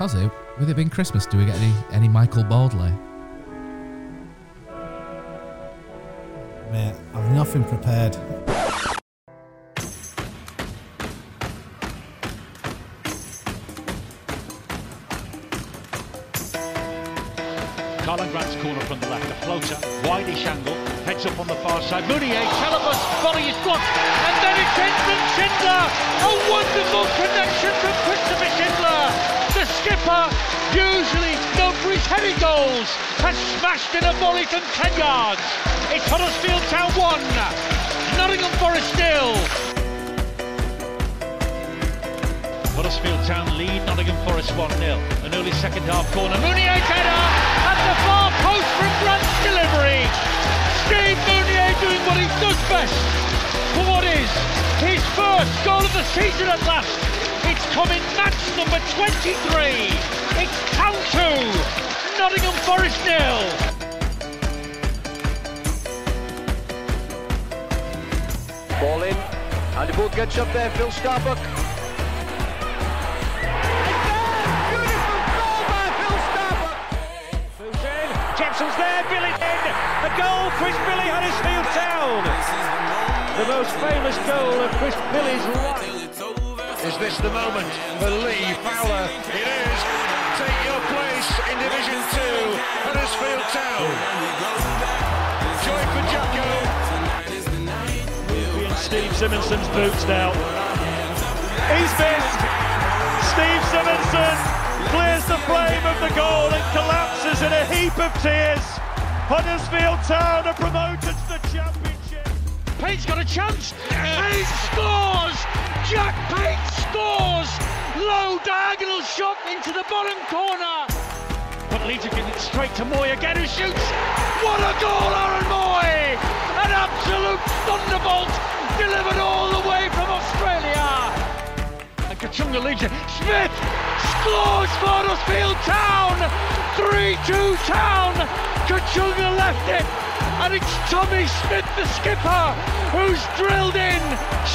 Kazu, with it being Christmas, do we get any, any Michael Baldley? Mate, I've nothing prepared. Karlan Grant's corner from the left, a floater, wideish angle, heads up on the far side. Mounié, Chalobah's volley is blocked, and then it's in from Schindler. A wonderful connection from Christopher Schindler. Skipper, usually known for his heavy goals, has smashed in a volley from 10 yards. It's Huddersfield Town 1, Nottingham Forest nil. Huddersfield Town lead Nottingham Forest 1 0. An early second half corner. Mounié header at the far post from Grant's delivery. Steve Mounié doing what he does best for what is his first goal of the season at last. It's coming match number 23. It's Town 2, Nottingham Forest nil. Ball in, and the ball gets up there, Phil Starbuck. Jepson's there, Billy in. A goal, Chris Billy, Huddersfield Town. The most famous goal of Chris Billy's life. Is this the moment for Lee Fowler? It is. Take your place in Division 2, Huddersfield Town. Joy for Jacko. In Steve Simonsen's boots now. He's missed. Steve Simonson clears the flame of the goal and collapses in a heap of tears. Huddersfield Town are promoted to the championship. Payne's got a chance. Payne scores. Jack Payne scores. Low diagonal shot into the bottom corner. But Leeds are it straight to Mooy again, who shoots. What a goal, Aaron Mooy! An absolute thunderbolt delivered all the way from Australia. And Kachunga leads it. Smith scores for Huddersfield Town. 3-2 Town. Kachunga left it. And it's Tommy Smith, the skipper, who's drilled in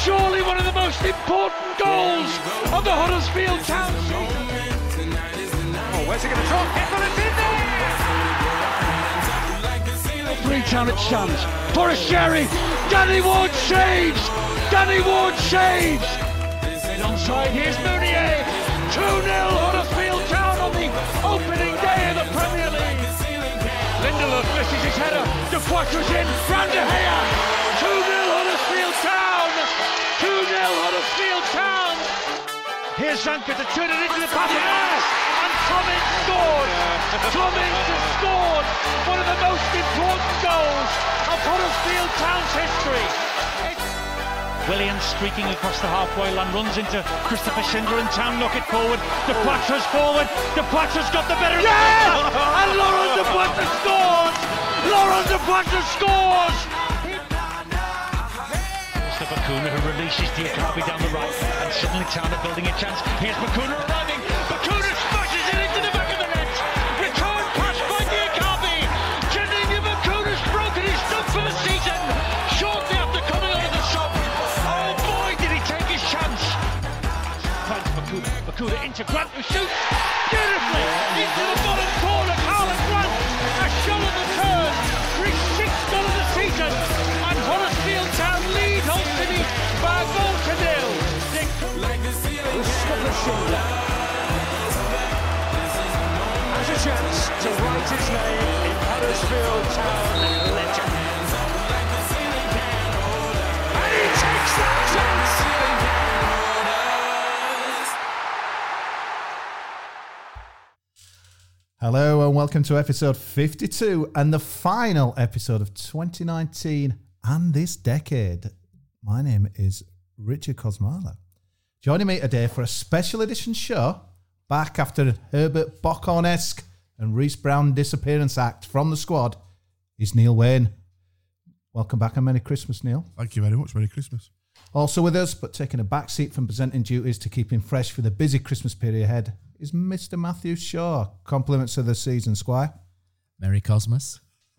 surely one of the most important goals of the Huddersfield Town season. Oh, where's he going to drop? It's in there! Three Town at chance. Forrest Sherry. Danny Ward saves. Danny Ward saves. Onside, here's Mounié. 2-0 Huddersfield Town on the opening day of the Premier League. Lindelof misses his header. De Quattro's in. Van de Gea. 2-0 Huddersfield Town. 2-0 Huddersfield Town. Here's Zanka to turn it into the pass. And Clemens scored. Clemens has scored one of the most important goals of Huddersfield Town's history. Williams streaking across the halfway line, runs into Christopher Schindler and Town knock it forward. De Quattro's forward. De Quattro's got the better. of Yeah! and Laurent Depoitre scores! Laurent Depoitre scores! It's the Bacuna who releases Diakhaby down the right, and suddenly Town are building a chance. Here's Bacuna arriving. Bacuna Fukuda into Grant who shoots beautifully into the bottom corner. Karlan Grant has shown the turn his sixth goal of the season. And Huddersfield Town lead Holtby by a goal to nil. Mustafa Schindler has a chance to write his name in Huddersfield Town legend. Hello and welcome to episode 52 and the final episode of 2019 and this decade. My name is Richard Cosmala. Joining me today for a special edition show, back after Herbert Bockhorn-esque and Reece Brown disappearance act from the squad, is Neil Wayne. Welcome back and Merry Christmas, Neil. Thank you very much. Merry Christmas. Also with us, but taking a back seat from presenting duties to keep him fresh for the busy Christmas period ahead, is Mr. Matthew Shaw. Compliments of the season, Squire. Merry Cosmos.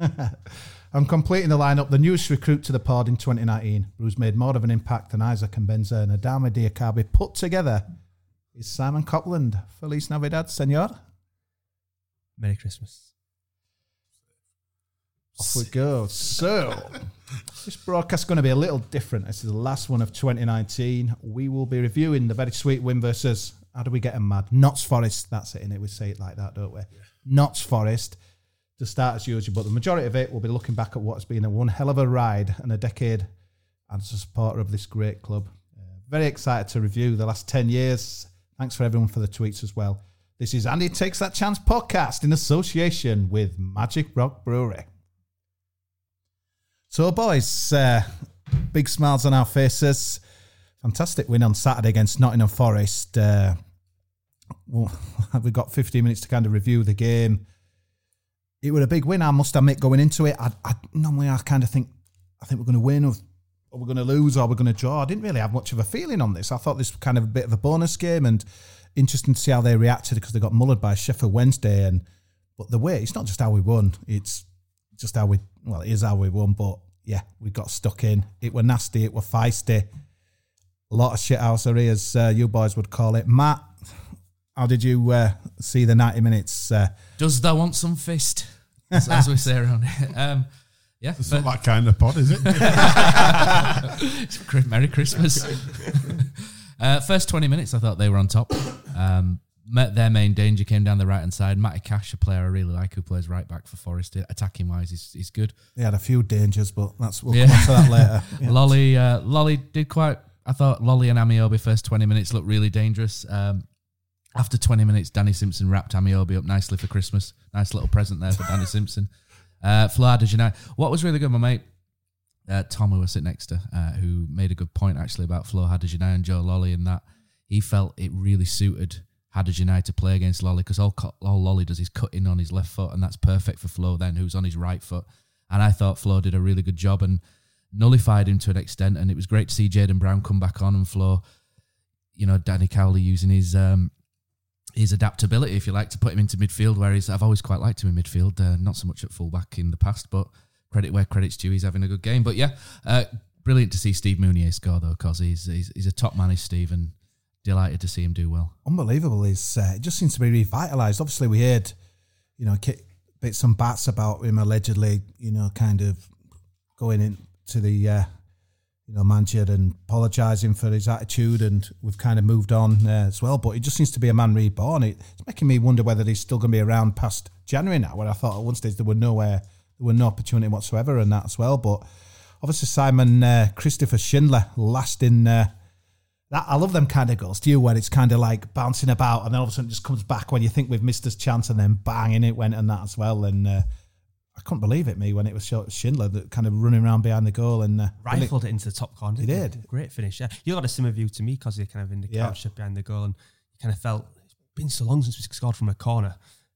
I'm completing the lineup, the newest recruit to the pod in 2019, who's made more of an impact than Isaac Mbenza and Adama Diakhaby put together, is Simon Copland. Feliz Navidad, senor. Merry Christmas. Off we go. So, this broadcast's going to be a little different. This is the last one of 2019. We will be reviewing the very sweet win versus, how do we get them mad? Notts Forest. That's it, innit? We say it like that, don't we? Notts Forest to start as usual, but the majority of it will be looking back at what's been a one hell of a ride and a decade as a supporter of this great club. Uh, very excited to review the last 10 years. Thanks for everyone for the tweets as well. This is Andy Takes That Chance podcast in association with Magic Rock Brewery. So, boys, uh, big smiles on our faces. Fantastic win on Saturday against Nottingham Forest. Uh, well, we've got 15 minutes to kind of review the game. It was a big win, I must admit, going into it. I, I normally I kind of think, I think we're going to win, or, or we're going to lose, or we're going to draw. I didn't really have much of a feeling on this. I thought this was kind of a bit of a bonus game, and interesting to see how they reacted because they got mullered by Sheffield Wednesday. And but the way it's not just how we won; it's just how we well, it is how we won. But yeah, we got stuck in. It were nasty. It were feisty. A lot of shithousery, as uh, you boys would call it. Matt, how did you uh, see the ninety minutes? Uh, Does thou want some fist? As, as we say around here. Um, yeah. It's but- not that kind of pod, is it? It's Merry Christmas. uh, first 20 minutes, I thought they were on top. Um, met their main danger came down the right hand side. Matty Cash, a player I really like, who plays right back for Forest. Attacking wise, he's, he's good. they had a few dangers, but that's we'll Yeah. come on to that later. Yeah. Lolley, uh, Lolley did quite. I thought Lolley and Ameobi first 20 minutes looked really dangerous. Um, after 20 minutes, Danny Simpson wrapped Ameobi up nicely for Christmas. Nice little present there for Danny Simpson. Uh, Flo Hadergjonaj. What was really good, my mate uh, Tom, who was sitting next to, uh, who made a good point actually about Flo Haddad and Joe Lolley and that he felt it really suited Hadergjonaj to play against Lolley because all, all Lolley does is cut in on his left foot and that's perfect for Flo then, who's on his right foot. And I thought Flo did a really good job and nullified him to an extent. And it was great to see Jaden Brown come back on and Flo, you know, Danny Cowley using his um, his adaptability, if you like, to put him into midfield. Where he's, I've always quite liked him in midfield, uh, not so much at fullback in the past, but credit where credit's due. He's having a good game. But yeah, uh, brilliant to see Steve Mounié score though, because he's, he's he's a top man, is Steve, and delighted to see him do well. unbelievable. He's uh, it just seems to be revitalized? Obviously, we heard, you know, bits and bats about him allegedly, you know, kind of going into the, uh, you know, manager and apologising for his attitude, and we've kind of moved on uh, as well. But he just seems to be a man reborn. It, it's making me wonder whether he's still going to be around past January now, where I thought at one stage there were nowhere, there were no opportunity whatsoever, and that as well. But obviously, Simon uh, Christopher Schindler last in. Uh, that I love them kind of goals. Do you where it's kind of like bouncing about and then all of a sudden it just comes back when you think we've missed this chance and then bang in it went and that as well. And uh, I couldn't believe it me when it was Schindler that kind of running around behind the goal and uh, Rifled it into the top corner. He did. Great finish. Yeah. You got a similar view to me because you're kind of in the Yeah. couch behind the goal and you kind of felt it's been so long since we scored from a corner.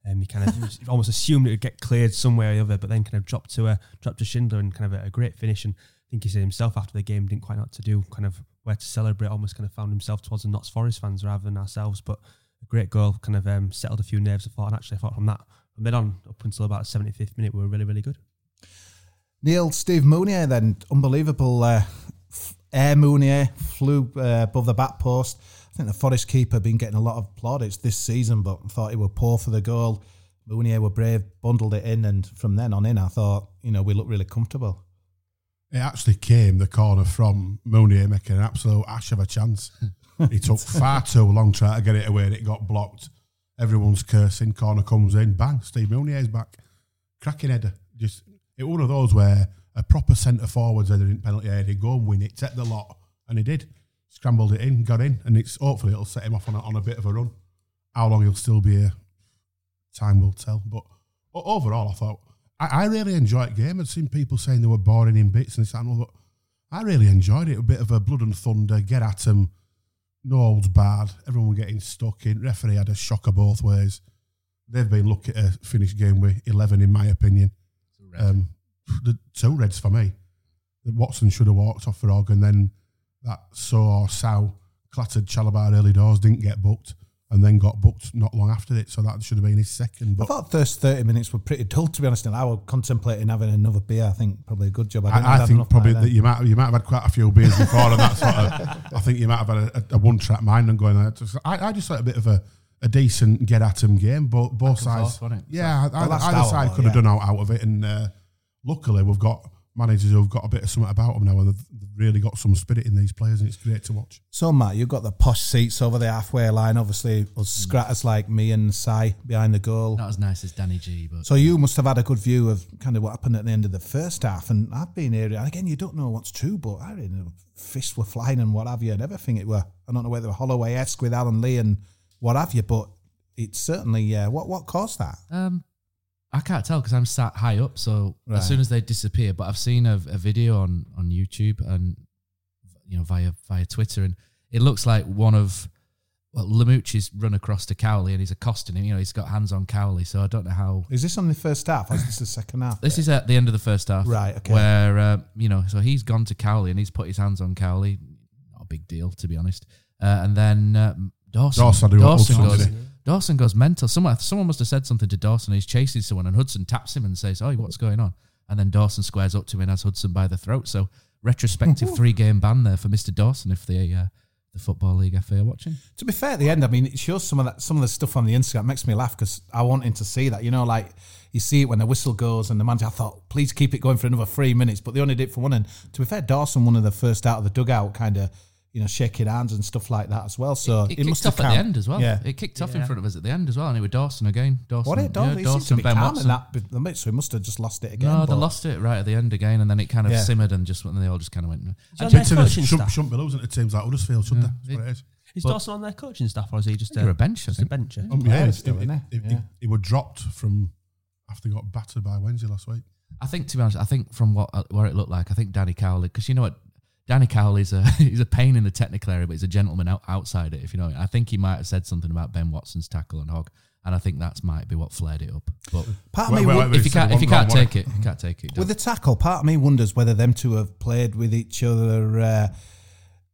Um, you kind of almost assumed it would get cleared somewhere or the other, but then kind of dropped to a dropped to Schindler and kind of a, a great finish. And I think he said himself after the game didn't quite know what to do, kind of where to celebrate. Almost kind of found himself towards the Notts Forest fans rather than ourselves. But a great goal, kind of um, settled a few nerves. I thought, and actually, I thought from that from then on up until about the 75th minute, we were really really good. Neil Steve Mounié then unbelievable uh, f- air Mounié flew uh, above the back post. I think the Forest keeper been getting a lot of plaudits this season, but I thought he were poor for the goal. Mounié were brave, bundled it in, and from then on in, I thought you know we looked really comfortable. It actually came the corner from Mounié making an absolute ash of a chance. he took far too long trying to get it away and it got blocked. Everyone's cursing. Corner comes in. Bang. Steve Mounié's back. Cracking header. Just it one of those where a proper centre forward's header in penalty area, go and win it, take the lot, and he did. Scrambled it in, got in, and it's hopefully it'll set him off on a, on a bit of a run. How long he'll still be here, time will tell. But overall, I thought I, I really enjoyed the game. I'd seen people saying they were boring in bits and this and all, but I really enjoyed it. A bit of a blood and thunder, get at 'em, no holds barred. Everyone getting stuck in. Referee had a shocker both ways. They've been lucky to finish game with eleven, in my opinion. Um, the two reds for me. Watson should have walked off for Og, and then that saw or Sow clattered Chalobah early doors, didn't get booked, and then got booked not long after it. So that should have been his second. I But thought first thirty minutes were pretty dull, to be honest. And I was contemplating having another beer. I think probably a good job. didn't I, I think probably that you might you might have had quite a few beers before, and that sort of. I think you might have had a, a, one track mind and going. there. I, I just thought a bit of a, a decent get at 'em game, but both sides. forth. Yeah, The either, either hour, side though, could have yeah. done out, out of it, and uh, luckily we've got managers who've got a bit of something about them now, and they've they've really got some spirit in these players, and it's great to watch. So Matt, you've got the posh seats over the halfway line. Obviously, us scratters like me and Sai behind the goal. Not as nice as Danny G, but So you must have had a good view of kind of what happened at the end of the first half. And I've been here, and again, you don't know what's true, but I really know fists were flying and what have you, and everything. It were I don't know whether they were Holloway esque with Alan Lee and what have you, but it's certainly uh, what what caused that. Um, I can't tell because I'm sat high up. So Right. as soon as they disappear, but I've seen a, a video on on YouTube and you know via via Twitter, and it looks like one of well, Lamouchi's run across to Cowley and he's accosting him. You know, he's got hands on Cowley, so I don't know how. Is this on the first half or is this the second half? This is at the end of the first half, Right, okay. Where uh, you know, so he's gone to Cowley and he's put his hands on Cowley. Not a big deal, to be honest. Uh, and then uh, Dawson, Dawson had Dawson goes, didn't he? Dawson goes mental. Someone, someone must have said something to Dawson. He's chasing someone, and Hudson taps him and says, "Oh, what's going on?" And then Dawson squares up to him and has Hudson by the throat. So retrospective three game ban there for Mister Dawson if the uh, the football league FA are watching. To be fair, at the end, I mean, it shows some of that, some of the stuff on the Instagram makes me laugh because I wanted to see that. You know, like you see it when the whistle goes and the manager. I thought, please keep it going for another three minutes, but they only did it for one. And to be fair, Dawson, one of the first out of the dugout, kind of, you know, shaking hands and stuff like that as well. So It, it, kicked must off have at the end as well. Yeah, It kicked off in front of us at the end as well, and it was Dawson again. Dawson, what it? Dawson, yeah, he seemed to Dawson, be Ben calm Watson. in that the bit, so he must have just lost it again. no, they lost it right at the end again, and then it kind of Yeah. simmered and just and they all just kind of went. on And their It's in a- coaching shouldn't, shouldn't be losing to teams like Huddersfield, should Yeah. they? That's what it is. Is But- Dawson on their coaching staff, or is he just You're a, a bench, I just a think. bencher? Um, Yeah, yeah, he, still in there, he, he, yeah. he were dropped from after he got battered by Wednesday last week. I think to be honest, I think from what uh, where it looked like, I think Danny Cowley, because you know what, Danny Cowley's a he's a pain in the technical area, but he's a gentleman out, outside it. If you know, I think he might have said something about Ben Watson's tackle on Hogg, and I think that's might be what flared it up. But Part of Wait, me, wait, wo- wait, if you can't if you can't take it, you can't take it. With the tackle, part of me wonders whether them two have played with each other, uh,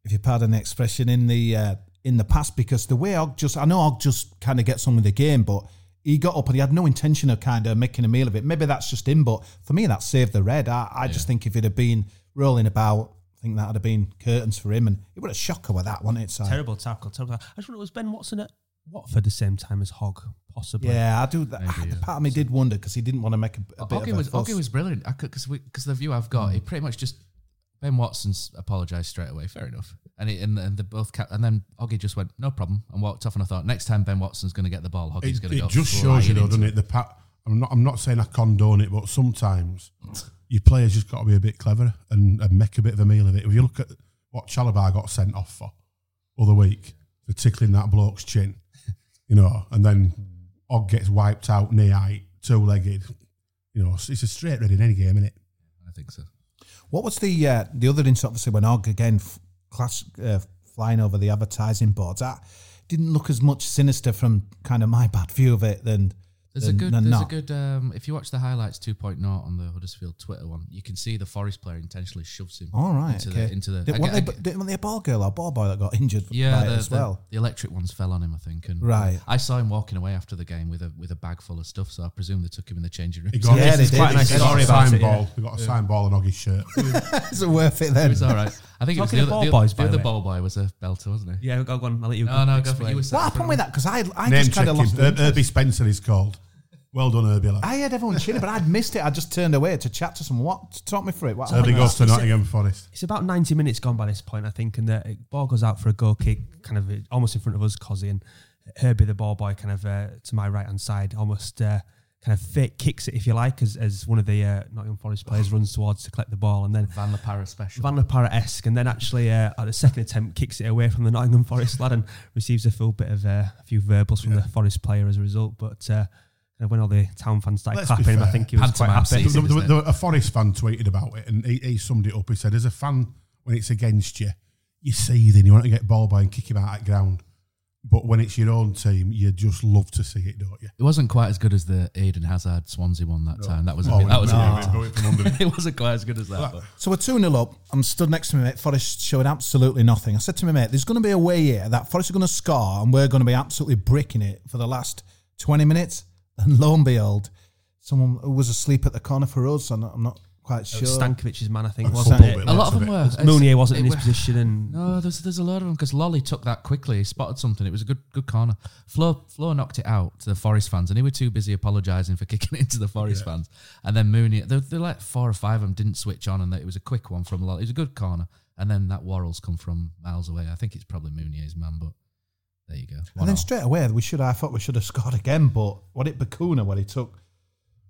if you pardon the expression, in the uh, in the past. Because the way Og just, I know Og just kind of gets on with the game, but he got up and he had no intention of kind of making a meal of it. Maybe that's just him, but for me, that saved the red. I, I just think if it had been rolling about, I think that would have been curtains for him, and it would have shocker with that, wasn't it? So, Terrible tackle, terrible. tackle. I just wonder, was Ben Watson at Watford the same time as Hogg? Possibly. yeah, I do. That, Maybe, the yeah. part of me did wonder because he didn't want to make a, a bit Oggy of a was fuss. Oggy was brilliant because because the view I've got, he pretty much just Ben Watson's apologised straight away. Fair enough, and it, and, and the both ca- and then Oggy just went no problem and walked off. And I thought next time Ben Watson's going to get the ball, Hoggy's going to it go. just shows you, though, doesn't it? The pat. I'm not. I'm not saying I condone it, but sometimes your players just got to be a bit clever and, and make a bit of a meal of it. If you look at what Chalobah got sent off for other week for tickling that bloke's chin, you know, and then Og gets wiped out knee height, two legged. You know, it's a straight red in any game, isn't it? I think so. What was the uh, the other incident? Obviously, when Og again f- class, uh, flying over the advertising boards, that didn't look as much sinister from kind of my bad view of it than There's a good. There's not. a good. Um, if you watch the highlights 2.0 on the Huddersfield Twitter one, you can see the Forest player intentionally shoves him. All right, into okay. the into the. Did, I weren't, get- they, I get- weren't they a ball girl or ball boy that got injured yeah, by it the, as the- well? the electric ones fell on him, I think. And Right. I saw him walking away after the game with a with a bag full of stuff, so I presume they took him in the changing room. He got, Yeah, they It's quite did. a nice he got story about sign it. yeah. ball. He got a sign ball on Oggy's shirt. Is it worth it It then? was all right. I think Talking it of was ball the, other, boys, the, by the the other ball boy was a belter, wasn't he? Yeah, go on. I'll let you. No, no, go for explain. you. were What happened with that? Because I, I just kind check of lost Her- Herbie Spencer is called. Well done, Herbie. lad. I had everyone cheering, but I'd missed it. I just turned away to chat to someone. What? To Talk me through it. What Herbie goes to Nottingham Forest. It's about 90 minutes gone by this point, I think, and the ball goes out for a goal kick, kind of uh, almost in front of us, Cozzy, and Herbie, the ball boy, kind of uh, to my right hand side, almost uh, kind of fake kicks it, if you like, as, as one of the uh, Nottingham Forest players runs towards to collect the ball, and then Van La Parra special. Van La Parra esque, and then actually uh, at the second attempt kicks it away from the Nottingham Forest lad and receives a full bit of uh, a few verbals from the Forest player as a result. But uh, kind of when all the town fans started Let's clapping him, I think he was quite happy. season. There- there- isn't there- a Forest fan tweeted about it, and he, he summed it up. He said, "As a fan, when it's against you, you're seething. You want to get ball by and kick him out at ground. But when it's your own team, you just love to see it, don't you? It wasn't quite as good as the Eden Hazard Swansea one that time. That was a Oh, bit, that was no. a bit, Go in from under it. it wasn't quite as good as that. But. So we're 2 0 up. I'm stood next to my mate. Forest showing absolutely nothing. I said to my mate, there's going to be a way here that Forest are going to score and we're going to be absolutely bricking it for the last 20 minutes. And lo and behold, someone who was asleep at the corner for us. I'm not, I'm not quite sure. Stankovic's man, I think, A wasn't it? A lot of them were. It's- Mounié wasn't in it his were- position, and No, there's there's a lot of them because Lolley took that quickly. He spotted something. It was a good good corner. Flo Flo knocked it out to the Forest fans, and he were too busy apologising for kicking it into the Forest fans. And then Mooney, they're, they're like four or five of them didn't switch on, and it was a quick one from Lolley. It was a good corner, and then that Worrall's come from miles away. I think it's probably Mounié's man, but there you go. One and then all. straight away, we should. I thought we should have scored again, but what it Bacuna when he took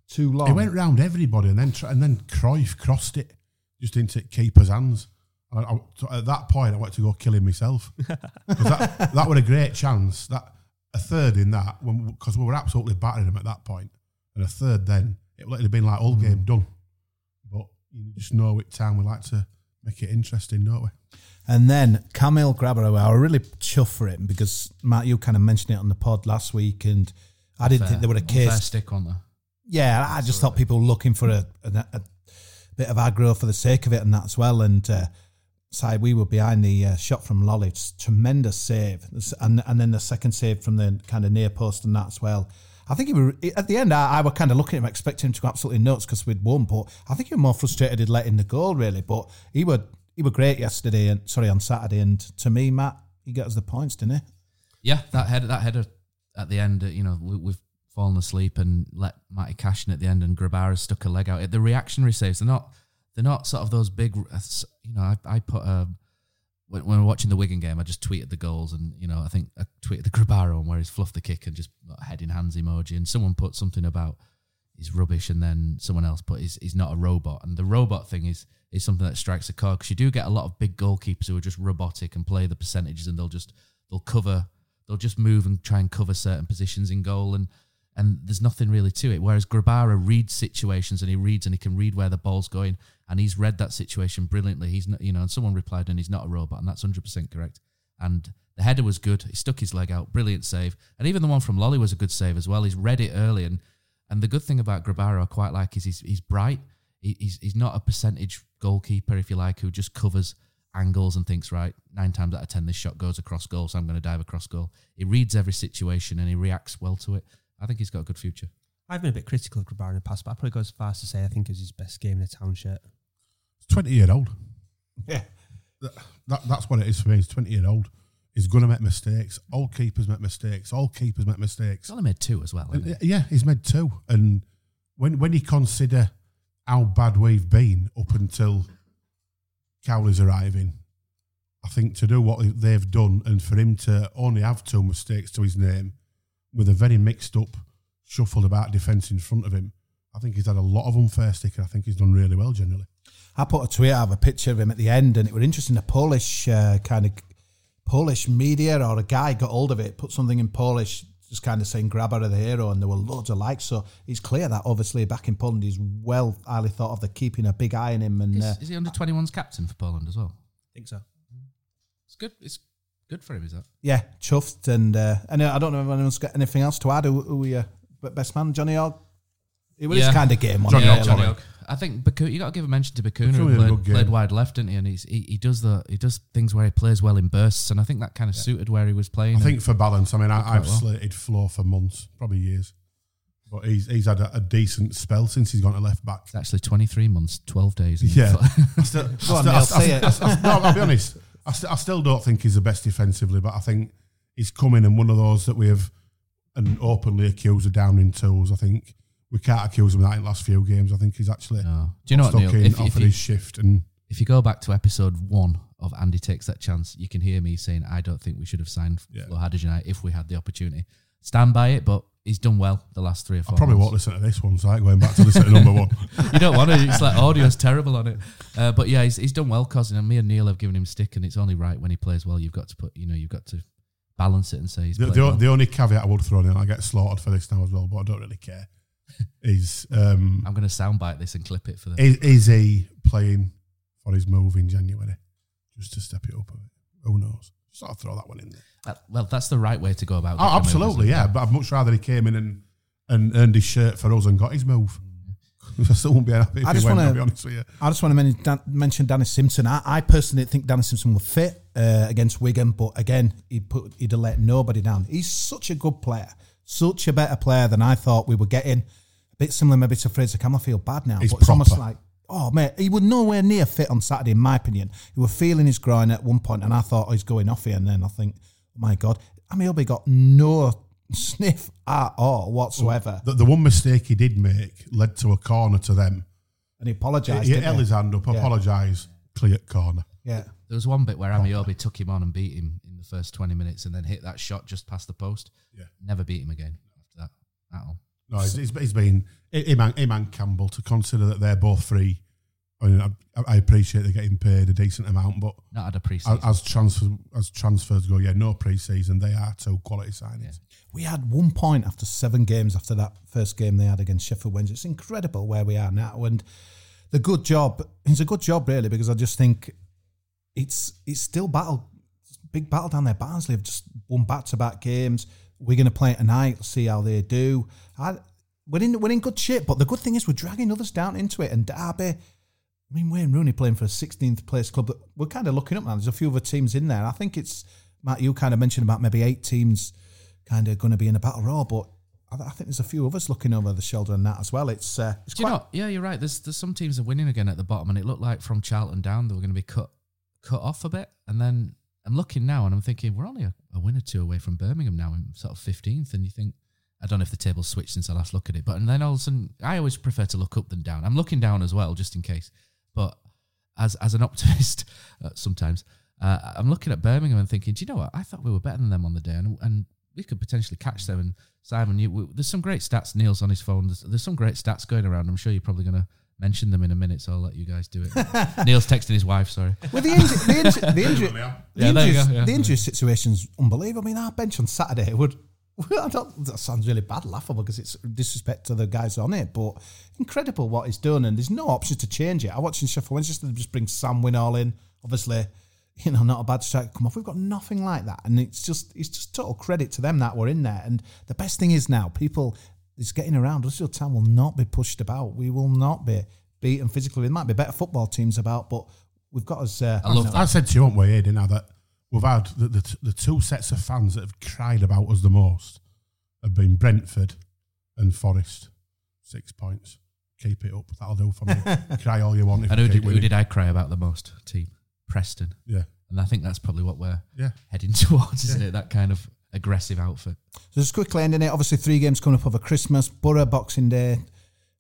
too long. He went round everybody, and then tr- and then Cruyff crossed it just into keeper's hands. I, I- so at that point, I went to go kill him myself 'Cause that that was a great chance. That a third in that because we were absolutely battering him at that point, and a third then it would have been like all game mm. done. But you just know which time we like to make it interesting, don't we? And then Kamil Grabara, I was really chuffed for him because Matt, you kind of mentioned it on the pod last week, and I didn't think there were a Unfair case. stick on there. Yeah, I just thought people were looking for a, a, a bit of aggro for the sake of it and that as well. And uh, side we were behind the uh, shot from Lolley, tremendous save, and and then the second save from the kind of near post and that as well. I think he were at the end. I, I were kind of looking at him, expecting him to go absolutely nuts because we'd won. But I think he was more frustrated at letting the goal really. But he were he were great yesterday and sorry on Saturday. And to me, Matt, he got us the points, didn't he? Yeah, that header, that header at the end, uh, you know, we, we've fallen asleep and let Matty cash in at the end, and Grabara stuck a leg out. The reactionary saves, they're not, they're not sort of those big. uh, You know, I, I put a when, when we're watching the Wigan game, I just tweeted the goals, and you know, I think I tweeted the Grabara one where he's fluffed the kick and just a head in hands emoji, and someone put something about he's rubbish, and then someone else put he's, he's not a robot, and the robot thing is is something that strikes a chord because you do get a lot of big goalkeepers who are just robotic and play the percentages, and they'll just they'll cover, they'll just move and try and cover certain positions in goal, and and there's nothing really to it. Whereas Grabara reads situations and he reads and he can read where the ball's going, and he's read that situation brilliantly. He's not, you know, and someone replied, and he's not a robot, and that's hundred percent correct. And the header was good. He stuck his leg out, brilliant save, and even the one from Lolley was a good save as well. He's read it early, and and the good thing about Grabara, I quite like is he's he's bright. He, he's he's not a percentage goalkeeper, if you like, who just covers angles and thinks right nine times out of ten this shot goes across goal, so I'm going to dive across goal. He reads every situation and he reacts well to it. I think he's got a good future. I've been a bit critical of Grabara in the past, but I probably go as far as to say I think it was his best game in the town shirt. It's twenty year old. Yeah. That, that, that's what it is for me. He's twenty year old. He's going to make mistakes. All keepers make mistakes. All keepers make mistakes. He's only made two as well. And, yeah, he's made two. And when when you consider how bad we've been up until Cowley's arriving, I think to do what they've done and for him to only have two mistakes to his name with a very mixed up, shuffled about defence in front of him, I think he's had a lot of unfair stick and I think he's done really well generally. I put a tweet out of a picture of him at the end, and it was interesting. The Polish uh, kind of Polish media or a guy got hold of it, put something in Polish, just kind of saying "Grabber of the hero," and there were loads of likes. So it's clear that obviously back in Poland, he's well highly thought of. They're keeping a big eye on him, and Is, uh, is he under 21's captain for Poland as well? I think so. It's good. It's good for him, is that? yeah, chuffed. And uh, and I don't know if anyone's got anything else to add. Who, who we, uh, best man, Johnny Ogg? It was his kind of game. wasn't Johnny it? Ogg, Johnny Johnny Ogg. I think Baku, you got to give a mention to Bacuna, Bacuna who had a played, game. played wide left, didn't he? And he's, he he does the he does things where he plays well in bursts, and I think that kind of suited where he was playing. I think for balance, I mean, I, I've well. slated Flo for months, probably years. But he's he's had a, a decent spell since he's gone to left back. It's actually 23 months, 12 days. and- Yeah, I still, I Go on, still, I Neil, still- say it. I still- no, I'll be honest. I, st- I still don't think he's the best defensively, but I think he's coming and one of those that we have and openly accused of downing tools. I think we can't accuse him of that in the last few games. I think he's actually No. Do you know what, stuck Neil? in, If- if offered you- his shift and If you go back to episode one of Andy Takes That Chance, you can hear me saying, I don't think we should have signed Yeah. Flo Hadergjonaj if we had the opportunity. Stand by it, but he's done well the last three or I four probably won't months. listen to this one, so I ain't going back to listen to number one. you don't want to. It's like audio's terrible on it. Uh, but yeah, he's, he's done well, cousin. And me and Neil have given him stick, and it's only right when he plays well. You've got to put, you know, you've got to balance it and say he's The, played the, well. the only caveat I would throw in, I get slaughtered for this now as well, but I don't really care. Is um, I'm going to soundbite this and clip it for the. is, is he playing for his move in January just to step it up a bit? Who knows? Sort of throw that one in there. That- well, that's the right way to go about. Oh, getting move, absolutely, isn't it? yeah. But I'd much rather he came in and, and earned his shirt for us and got his move. I still wouldn't be happy if I just wanna- be honest with you. I just want to mention, Dan, mention Danny Simpson. I, I personally think Danny Simpson will fit uh, against Wigan, but again, he put he'd have let nobody down. He's such a good player, such a better player than I thought we were getting. A bit similar maybe to Fraser Campbell. I feel bad now, He's but it's almost like, oh mate, he was nowhere near fit on Saturday, in my opinion. He was feeling his groin at one point, and I thought oh, he's going off here. And then I think, oh my god, Ameobi got no sniff at all whatsoever, The, the one mistake he did make led to a corner to them. and he apologised. He didn't held his hand up, Yeah. apologised, clear corner. Yeah. There was one bit where Ameobi took him on and beat him in the first 20 minutes and then hit that shot just past the post. Yeah. Never beat him again after that at all. No, he's, he's, he's been him and, him and Campbell to consider that they're both free. I mean, I, I appreciate they're getting paid a decent amount, but Not had a pre-season. as, as transfer as transfers go, yeah, no pre-season. They are two quality signings. We had one point after seven games after that first game they had against Sheffield Wednesday. It's incredible where we are now, and the good job. It's a good job really because I just think it's it's still battle, big battle down there. Barnsley have just won back to back games. We're going to play it tonight. See how they do. I, we're in we're in good shape, but the good thing is we're dragging others down into it. And Derby, I mean Wayne Rooney playing for a 16th place club. That we're kind of looking up now. There's a few other teams in there. I think it's Matt. You kind of mentioned about maybe eight teams kind of going to be in a battle royal, but I, I think there's a few of us looking over the shoulder and that as well. It's uh, it's Do you know? Yeah, you're right. There's there's some teams are winning again at the bottom, and it looked like from Charlton down they were going to be cut cut off a bit. And then I'm looking now, and I'm thinking we're only a, a win or two away from Birmingham now, in sort of 15th. And you think I don't know if the table's switched since I last looked at it, but and then all of a sudden I always prefer to look up than down. I'm looking down as well, just in case. But as as an optimist, uh, sometimes uh, I'm looking at Birmingham and thinking, do you know what? I thought we were better than them on the day, and and we could potentially catch them. And Simon, you, we, there's some great stats. Neil's on his phone. There's, there's some great stats going around. I'm sure you're probably going to mention them in a minute, so I'll let you guys do it. Neil's texting his wife. Sorry. Well, the injury, the injury, the injury, the Yeah, there you injuries- go, yeah. the injury situation's unbelievable. I mean, our bench on Saturday would. I don't. That sounds really bad, laughable because it's disrespect to the guys on it. But incredible what he's done, and there's no option to change it. I watched in Sheffield Wednesday they just bring Sam Winnall in. Obviously, you know, not a bad strike come off. We've got nothing like that, and it's just it's just total credit to them that we're in there. And the best thing is now people is getting around. Huddersfield Town will not be pushed about. We will not be beaten physically. There might be better football teams about, but we've got us. Uh, I love I said to you, won't we, Aidan, now that we've had the, the, the two sets of fans that have cried about us the most have been Brentford and Forest. Six points. Keep it up. That'll do for me. Cry all you want. If And who did, who did I cry about the most? Team Preston. Yeah. And I think that's probably what we're Yeah. heading towards, isn't it? That kind of aggressive outfit. So just quickly ending it. Obviously, three games coming up over Christmas. Borough Boxing Day,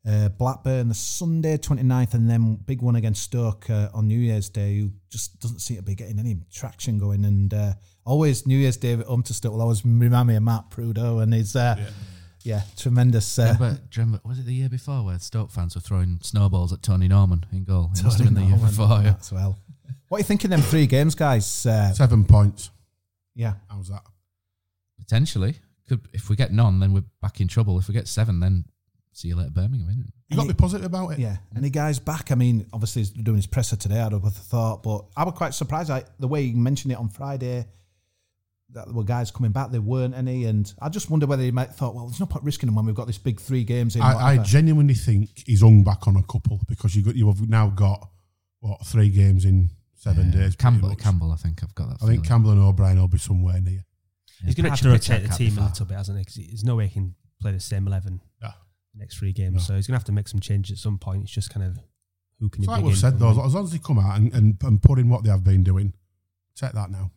uh, Blackburn the Sunday 29th, and then big one against Stoke uh, on New Year's Day, who just doesn't seem to be getting any traction going. And uh, always New Year's Day at home to Stoke will always remind me of Matt Prudo and his, uh, yeah. tremendous. Uh, Remember, do you remember, was it the year before where Stoke fans were throwing snowballs at Tony Norman in goal? It must have been the year before, yeah. As well. What are you thinking them three games, guys? Uh, Seven points. yeah. How's that? Potentially. Could If we get none, then we're back in trouble. If we get seven, then see you later, Birmingham, isn't? You got to be positive about it. Yeah. Any guys back? I mean, obviously he's doing his presser today. I'd have thought, but I was quite surprised. I, the way he mentioned it on Friday, that there were guys coming back. There weren't any, and I just wonder whether he might thought, well, there's no point risking them when we've got this big three games in. I, I genuinely think he's hung back on a couple because you got you have now got what three games in seven Yeah. days. Campbell. Campbell, I think I've got that I think. Campbell and O'Brien will be somewhere near. He's going to have to rotate the team be a little bit, hasn't he? Because there's no way he can play the same eleven Yeah. the next three games. No. So he's gonna have to make some changes at some point. It's just kind of who can It's you like we've said though, as long as they come out and, and, and put in what they have been doing, take that now.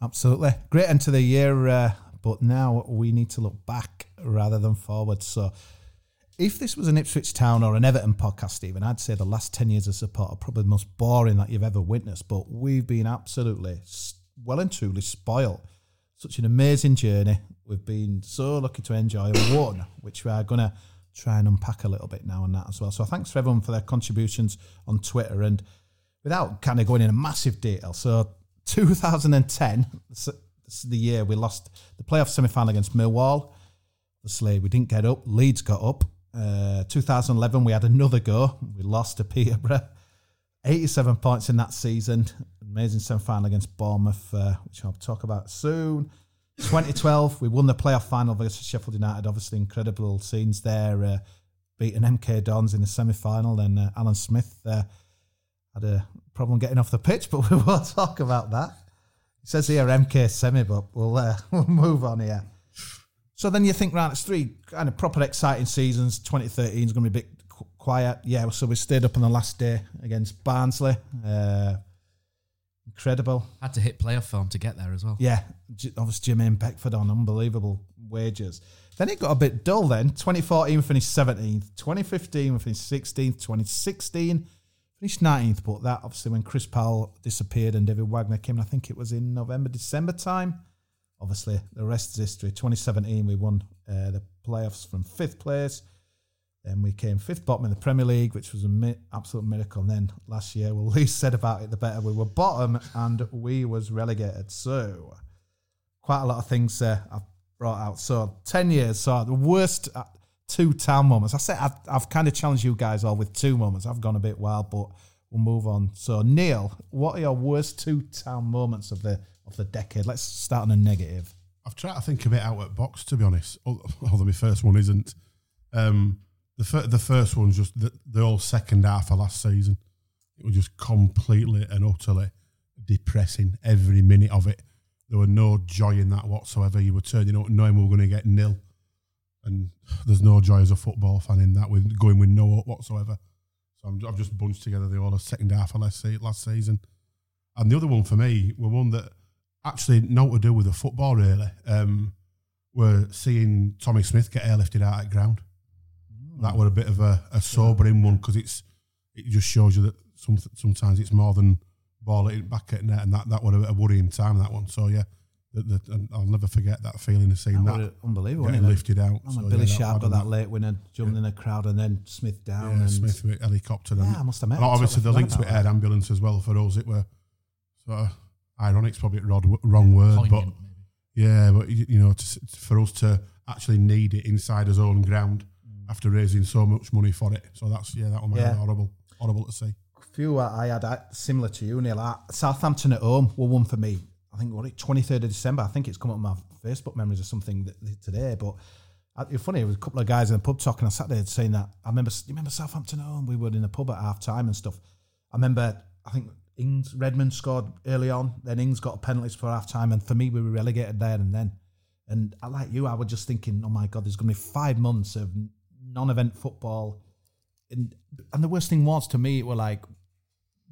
Absolutely. Great end to the year, uh, but now we need to look back rather than forward. So, if this was an Ipswich Town or an Everton podcast, Stephen, I'd say the last 10 years of support are probably the most boring that you've ever witnessed. But we've been absolutely well and truly spoiled. Such an amazing journey. We've been so lucky to enjoy one, which we are going to try and unpack a little bit now and that as well. So, thanks for everyone for their contributions on Twitter. And without kind of going into massive detail, so 2010, this is the year we lost the playoff semi final against Millwall. Obviously, we didn't get up. Leeds got up. Uh, 2011, we had another go. We lost to Peterborough. 87 points in that season. Amazing semi final against Bournemouth, uh, which I'll talk about soon. 2012, we won the playoff final versus Sheffield United. Obviously, incredible scenes there. Uh, beating MK Dons in the semi final. Then uh, Alan Smith uh, had a problem getting off the pitch, but we will talk about that. It says here MK semi, but we'll, uh, we'll move on here. So then you think, right, it's three kind of proper exciting seasons. 2013 is going to be a bit quiet. Yeah, so we stayed up on the last day against Barnsley. Uh, incredible. Had to hit playoff form to get there as well. Yeah, J- obviously Jermaine Beckford on unbelievable wages. Then it got a bit dull then. 2014 we finished 17th. 2015 we finished 16th. 2016 finished 19th. But that obviously when Chris Powell disappeared and David Wagner came, I think it was in November, December time. Obviously the rest is history. 2017 we won uh, the playoffs from fifth place. Then we came fifth bottom in the Premier League, which was an mi- absolute miracle. And then last year, well, least said about it, the better. We were bottom and we was relegated. So quite a lot of things uh, I've brought out. So 10 years. So the worst uh, two town moments. I said I've, I've kind of challenged you guys all with two moments. I've gone a bit wild, but we'll move on. So Neil, what are your worst two town moments of the of the decade? Let's start on a negative. I've tried to think a bit out at box, to be honest. Although my first one isn't. Um, the fir- the first one's just the, the whole second half of last season. It was just completely and utterly depressing. Every minute of it, there were no joy in that whatsoever. You were turning up knowing we were going to get nil, and there's no joy as a football fan in that. With going with no hope whatsoever. So I'm, I've just bunched together the whole second half of last, last season. And the other one for me were one that actually not to do with the football really. Um, we're seeing Tommy Smith get airlifted out at ground. That were a bit of a, a sobering one because it's it just shows you that some, sometimes it's more than ball it back at net, and that that were a, a worrying time that one. So yeah, the, the, and I'll never forget that feeling of seeing That that, unbelievable, getting it? lifted out. Oh, So, my yeah, Billy that- Sharp got that- that late winner, jumping in the crowd, and then Smith down. Yeah, and Smith with helicopter. Yeah, and, I must have met and obviously, the links with air ambulance as well for us. It were sort of ironic's probably the wrong, wrong word, but Poignant, yeah, but you you know, to, for us to actually need it inside his own ground after raising so much money for it, so that's yeah, that one Yeah. horrible, horrible to see. few uh, I had uh, similar to you, Neil. Uh, Southampton at home were one for me. I think what it twenty third of December. I think it's come up on my Facebook memories or something th- today. But uh, it's funny. There was a couple of guys in the pub talking on Saturday saying that. I remember. You remember Southampton at home? We were in the pub at half time and stuff. I remember. I think Ings Redmond scored early on. Then Ings got a penalties for half time, and for me, we were relegated there and then. And I like you. I was just thinking, oh my god, there's going to be five months of non-event football. And and the worst thing was to me, it were like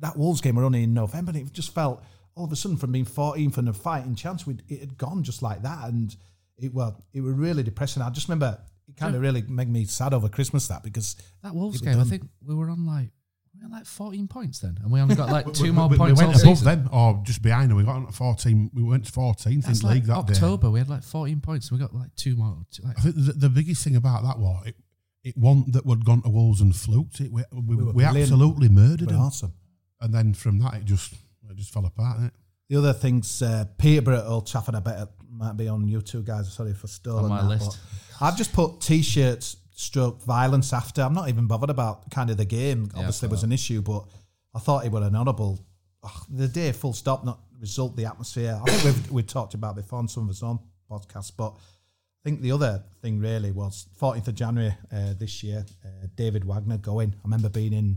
that Wolves game were only in November, and it just felt all of a sudden from being 14 from a fighting chance, we'd, it had gone just like that, and it well, it was really depressing. I just remember it kind of really made me sad over Christmas that because That Wolves it was game, I think we were on like we had like 14 points then, and we only got like two we- more we, points We all went above season. them or just behind them. We got on fourteen. We went to fourteenth That's in like league that day. October. We had like 14 points. and We got like two more. two- like- I think the, the biggest thing about that was it, it wasn't that we'd gone to Wolves and fluked it. We, we, we, were brilliant. absolutely murdered They were them. awesome. And then from that, it just it just fell apart. Innit? The other things, uh, Peterborough at Old Trafford, I bet it might be on you two guys. Sorry for stealing On my that, list. I've just put t-shirts, stroke violence after. I'm not even bothered about kind of the game. Yeah, Obviously, I was an issue, but I thought it was an honourable. ugh, the day, full stop, not result, the atmosphere. I think we've we've talked about before on some of us on podcasts, but I think the other thing really was 14th of January uh, this year, uh, David Wagner going. I remember being in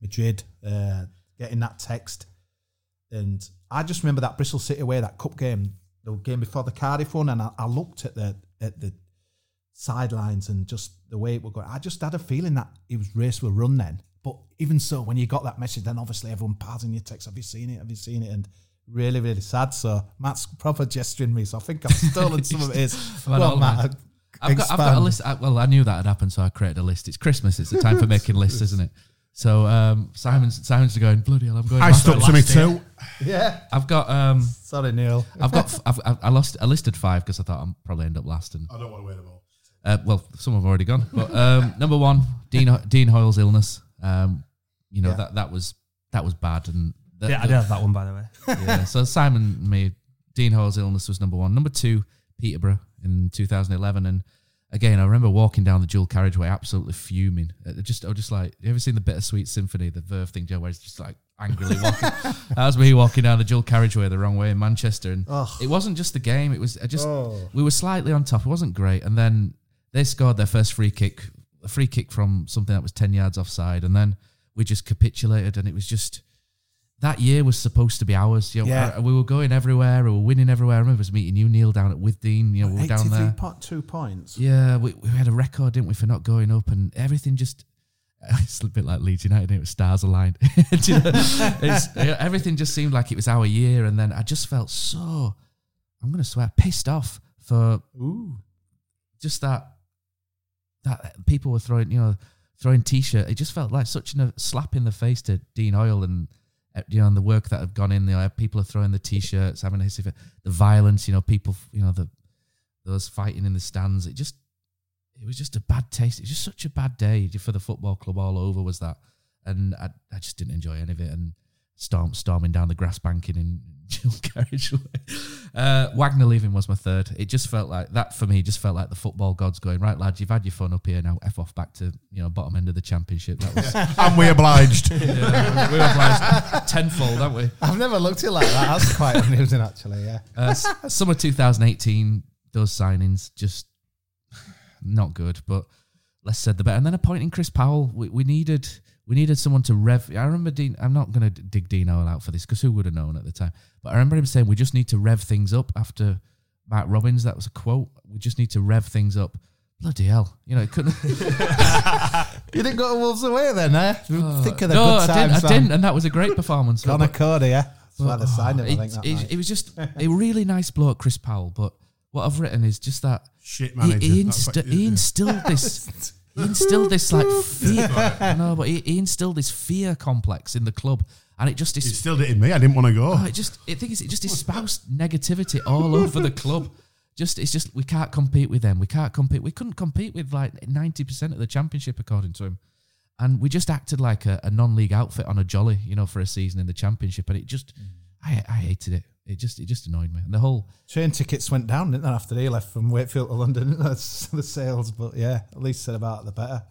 Madrid, uh, getting that text. And I just remember that Bristol City away, that cup game, the game before the Cardiff one, and I, I looked at the at the sidelines and just the way it was going. I just had a feeling that it was race will run then. But even so, when you got that message, then obviously everyone passing your text, have you seen it? Have you seen it? And really, really sad. So Matt's proper gesturing me. So I think I've stolen some of his. Well, Well, Matt, right. I've got, I've got a list. I, well, I knew that had happened, so I created a list. It's Christmas. It's the time for making lists, isn't it? So um, Simon's Simon's going bloody hell. I'm going. I last stuck to me year." too. Yeah. I've got. Um, Sorry, Neil. I've got. f- I've, I've, I lost. I listed five because I thought I'd probably end up last. And I don't want to wear them all. uh, well, some have already gone. But um, number one, Dean Dean Hoyle's illness. Um, you know Yeah. that that was that was bad. And the, Yeah, I did have that one by the way. yeah. So Simon made Dean Hoyle's illness was number one. Number two, Peterborough in 2011, and again, I remember walking down the dual carriageway, absolutely fuming. Uh, Just, I was just like, you ever seen the Bittersweet Symphony, the Verve thing, Joe, where it's just like angrily walking? that was me walking down the dual carriageway the wrong way in Manchester, and it wasn't just the game; it was I just Oh. we were slightly on top. It wasn't great, and then they scored their first free kick, a free kick from something that was ten yards offside, and then we just capitulated, and it was just that year was supposed to be ours. You know, Yeah. uh, we were going everywhere, we were winning everywhere. I remember us meeting you, Neil, down at Withdean. You know, we were down there. 83.2 points. Yeah, we, we had a record, didn't we, for not going up, and everything just. It's a bit like Leeds United. It was stars aligned. You know? Everything just seemed like it was our year, and then I just felt so. I'm going to swear, pissed off for just that. That people were throwing, you know, throwing t-shirt. It just felt like such a slap in the face to Dean Hoyle and Uh, you know, and the work that had gone in. You know, people are throwing the t-shirts, having a fit, the violence. You know, people, you know, the those fighting in the stands. It just, it was just a bad taste. It was just such a bad day for the football club all over. Was that, and I, I just didn't enjoy any of it. And storm storming down the grass banking in dual carriageway. Uh, Wagner leaving was my third. It just felt like that for me. Just felt like the football gods going right, lads. You've had your fun up here now. F off back to you know bottom end of the championship. That was And we obliged. yeah, we were obliged tenfold, aren't we? I've never looked at it like that. That's quite amusing, actually. Yeah. Uh, summer 2018, those signings just not good, but less said the better. And then appointing Chris Powell, we, we needed we needed someone to rev. I remember Dean. I'm not going to dig Dean Hoyle out for this because who would have known at the time? But I remember him saying we just need to rev things up after Mark Robins. That was a quote. We just need to rev things up. Bloody hell! You know, it couldn't. You didn't go to Wolves away then, eh? Think of the no, good I didn't. I didn't, and that was a great performance. Connor But- Cody, yeah. That's why they signed him, I it, think, that it- night. it was just a really nice bloke, Chris Powell. But what I've written is just that Shit he, manager. he, That's insti- what- he instilled this. he instilled this like fear. no, but he, he instilled this fear complex in the club, and it just He is. still did it in me. I didn't want to go. Oh, it just. I think it's, it just espoused negativity all over the club. Just it's just we can't compete with them. We can't compete. We couldn't compete with like ninety percent of the championship according to him, and we just acted like a, a non-league outfit on a jolly, you know, for a season in the championship, and it just. I, I hated it. It just it just annoyed me. And the whole Train tickets went down, didn't they, after he left from Wakefield to London? That's the sales, but yeah, at least said about it, the better.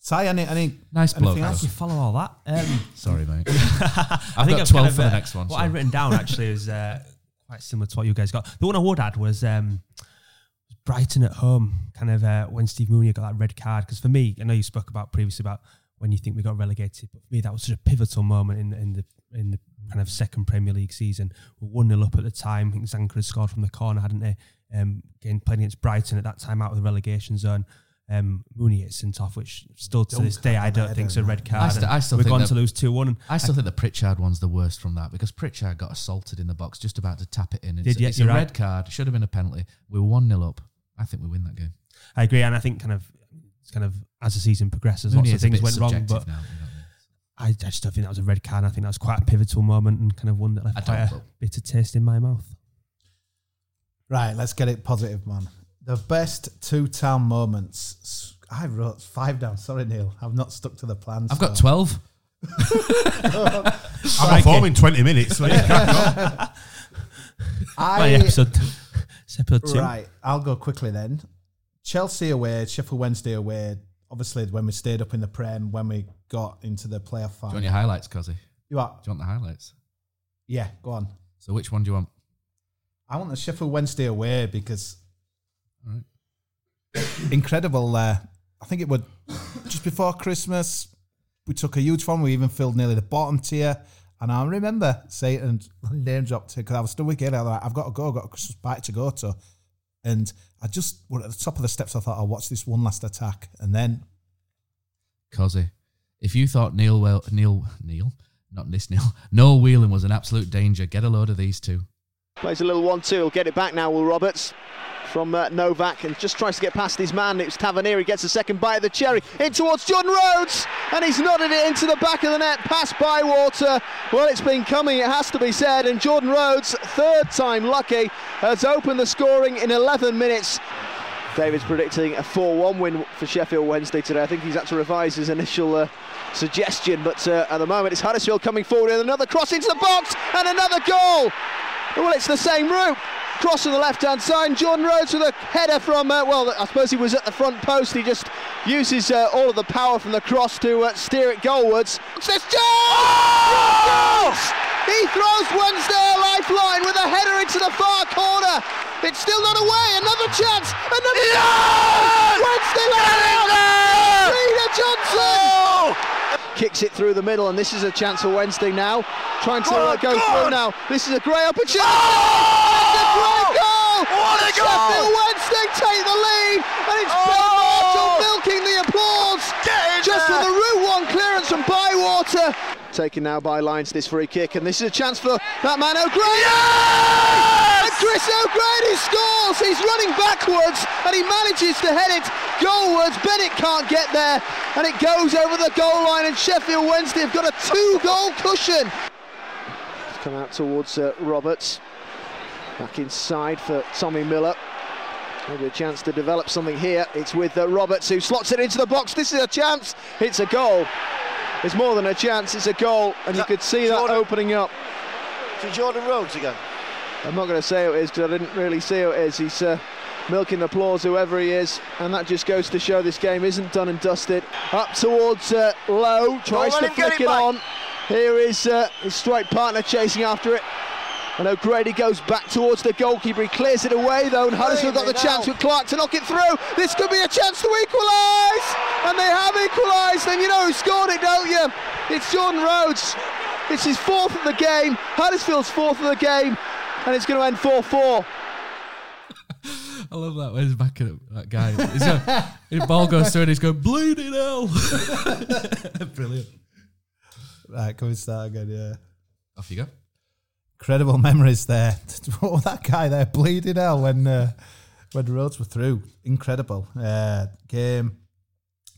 Si, any, any, Nice bloke, anything else? You follow all that. Um, sorry, mate. I I've think got I've 12 kind for the uh, next one, What so- I'd written down actually is uh, quite similar to what you guys got. The one I would add was um, Brighton at home, kind of uh, when Steve Mounié got that red card. Because for me, I know you spoke about previously about when you think we got relegated, but for me that was such a pivotal moment in in the in the kind of second Premier League season. We were one 0 up at the time. I think Zanka had scored from the corner, hadn't they? Um, again, playing against Brighton at that time out of the relegation zone. Um, Mounié gets sent off, which still to this day I don't think is a red card. I, st- I still we're think going to lose two one. I still think the Pritchard one's the worst from that because Pritchard got assaulted in the box just about to tap it in. It's, Did, yeah, it's a you're red card. Should have been a penalty. We were 1 0 up. I think we win that game. I agree, and I think kind of it's kind of as the season progresses, Mounié lots of things went wrong. But now, you know what I, I just don't think that was a red card. I think that was quite a pivotal moment and kind of one that left I quite a but- bitter taste in my mouth. Right, let's get it positive, man. The best two town moments. S- I wrote five down. Sorry, Neil. I've not stuck to the plans. I've got 12. I'm off home in 20 minutes. So you crack on. I, My episode, episode two. Right, I'll go quickly then. Chelsea away, Sheffield Wednesday away. Obviously, when we stayed up in the Prem, when we got into the playoff final. Do you want your highlights, Cozzy? You are? Do you want the highlights? Yeah, go on. So which one do you want? I want the Sheffield Wednesday away because right. incredible. Uh, I think it would just before Christmas. We took a huge one. We even filled nearly the bottom tier. And I remember saying and name dropped it because I was still with Gail. I was like, I've got to go. I've got a Christmas party to go to. And I just were at the top of the steps. I thought I'll watch this one last attack, and then Cozzy, if you thought Neil well Neil Neil not this Neil Noel Whelan was an absolute danger, get a load of these two. Plays a little one-two. He'll get it back now. Will Roberts from uh, Novak and just tries to get past his man. It's Tavernier. He gets a second bite of the cherry in towards Jordan Rhodes, and he's nodded it into the back of the net, past Bywater. Well, it's been coming. It has to be said. And Jordan Rhodes, third time lucky, has opened the scoring in 11 minutes. David's predicting a 4-1 win for Sheffield Wednesday today. I think he's had to revise his initial uh, suggestion, but uh, at the moment it's Huddersfield coming forward with another cross into the box and another goal. Well, it's the same route. Cross on the left-hand side. Jordan Rhodes with a header from, uh, well, I suppose he was at the front post. He just uses uh, all of the power from the cross to uh, steer it goalwards. Says Jones! He throws Wednesday a lifeline with a header into the far corner. It's still not away. Another chance. Another chance. Wednesday Johnson kicks it through the middle, and this is a chance for Wednesday now. Trying to uh, go through now. This is a great opportunity. It's a great goal. What a goal! Sheffield Wednesday take the lead, Taken now by Lyons this free kick, and this is a chance for that man O'Grady. And Chris O'Grady scores. He's running backwards, and he manages to head it goalwards. Bennett can't get there, and it goes over the goal line. And Sheffield Wednesday have got a two-goal cushion. It's Come out towards uh, Roberts. Back inside for Tommy Miller. Maybe a chance to develop something here. It's with uh, Roberts who slots it into the box. This is a chance. It's a goal. It's more than a chance. It's a goal, and you could see that opening up. To Jordan Rhodes again. I'm not going to say who it is because I didn't really see who it is. He's uh, milking applause, whoever he is, and that just goes to show this game isn't done and dusted. Up towards uh, Lowe, tries to flick it it on. Here is uh, his strike partner chasing after it. And O'Grady goes back towards the goalkeeper. He clears it away though, and Huddersfield got the Blimey chance with Clark to knock it through. This could be a chance to equalise, and they have equalised. And you know who scored it, don't you? It's Jordan Rhodes. It's his fourth of the game. Huddersfield's fourth of the game, and it's going to end 4-4. I love that when he's back at that guy. He's a, the ball goes through and he's going, bleeding hell. Brilliant. right, can we start again? Yeah. Off you go. Incredible memories there. Was that guy there bleeding hell when uh, when the roads were through? Incredible uh, game.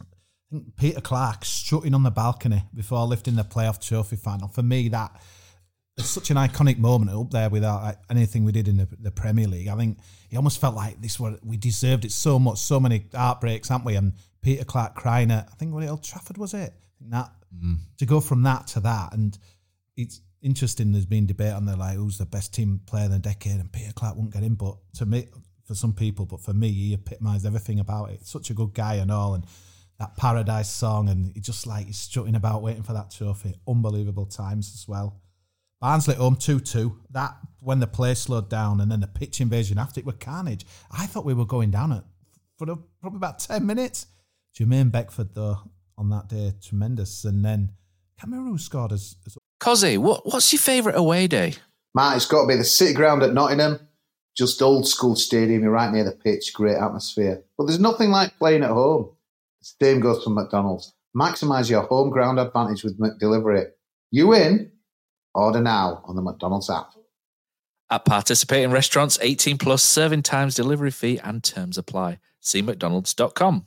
I think Peter Clarke strutting on the balcony before lifting the playoff trophy final. For me, that it's such an iconic moment up there without like, anything we did in the, the Premier League. I think it almost felt like this were we deserved it so much, so many heartbreaks, haven't we? And Peter Clarke crying at I think what Old Trafford was it? That to go from that to that, and it's interesting. There's been debate on there like who's the best team player in the decade, and Peter Clarke won't get in, but to me, for some people, but for me, he epitomised everything about it. Such a good guy and all, and that Paradise song, and he just like he's strutting about waiting for that trophy. Unbelievable times as well. Barnsley at home 2 2. That, when the play slowed down and then the pitch invasion after it were carnage. I thought we were going down it for a, probably about 10 minutes. Jermaine Beckford, though, on that day, tremendous. And then Cameroon scored as. as Cozzy, what, what's your favourite away day? Matt, it's got to be the City Ground at Nottingham. Just old school stadium, you're right near the pitch, great atmosphere. But there's nothing like playing at home. The same goes for McDonald's. Maximise your home ground advantage with McDelivery. You in? Order now on the McDonald's app. At participating restaurants, 18 plus serving times, delivery fee, and terms apply. See McDonald's.com.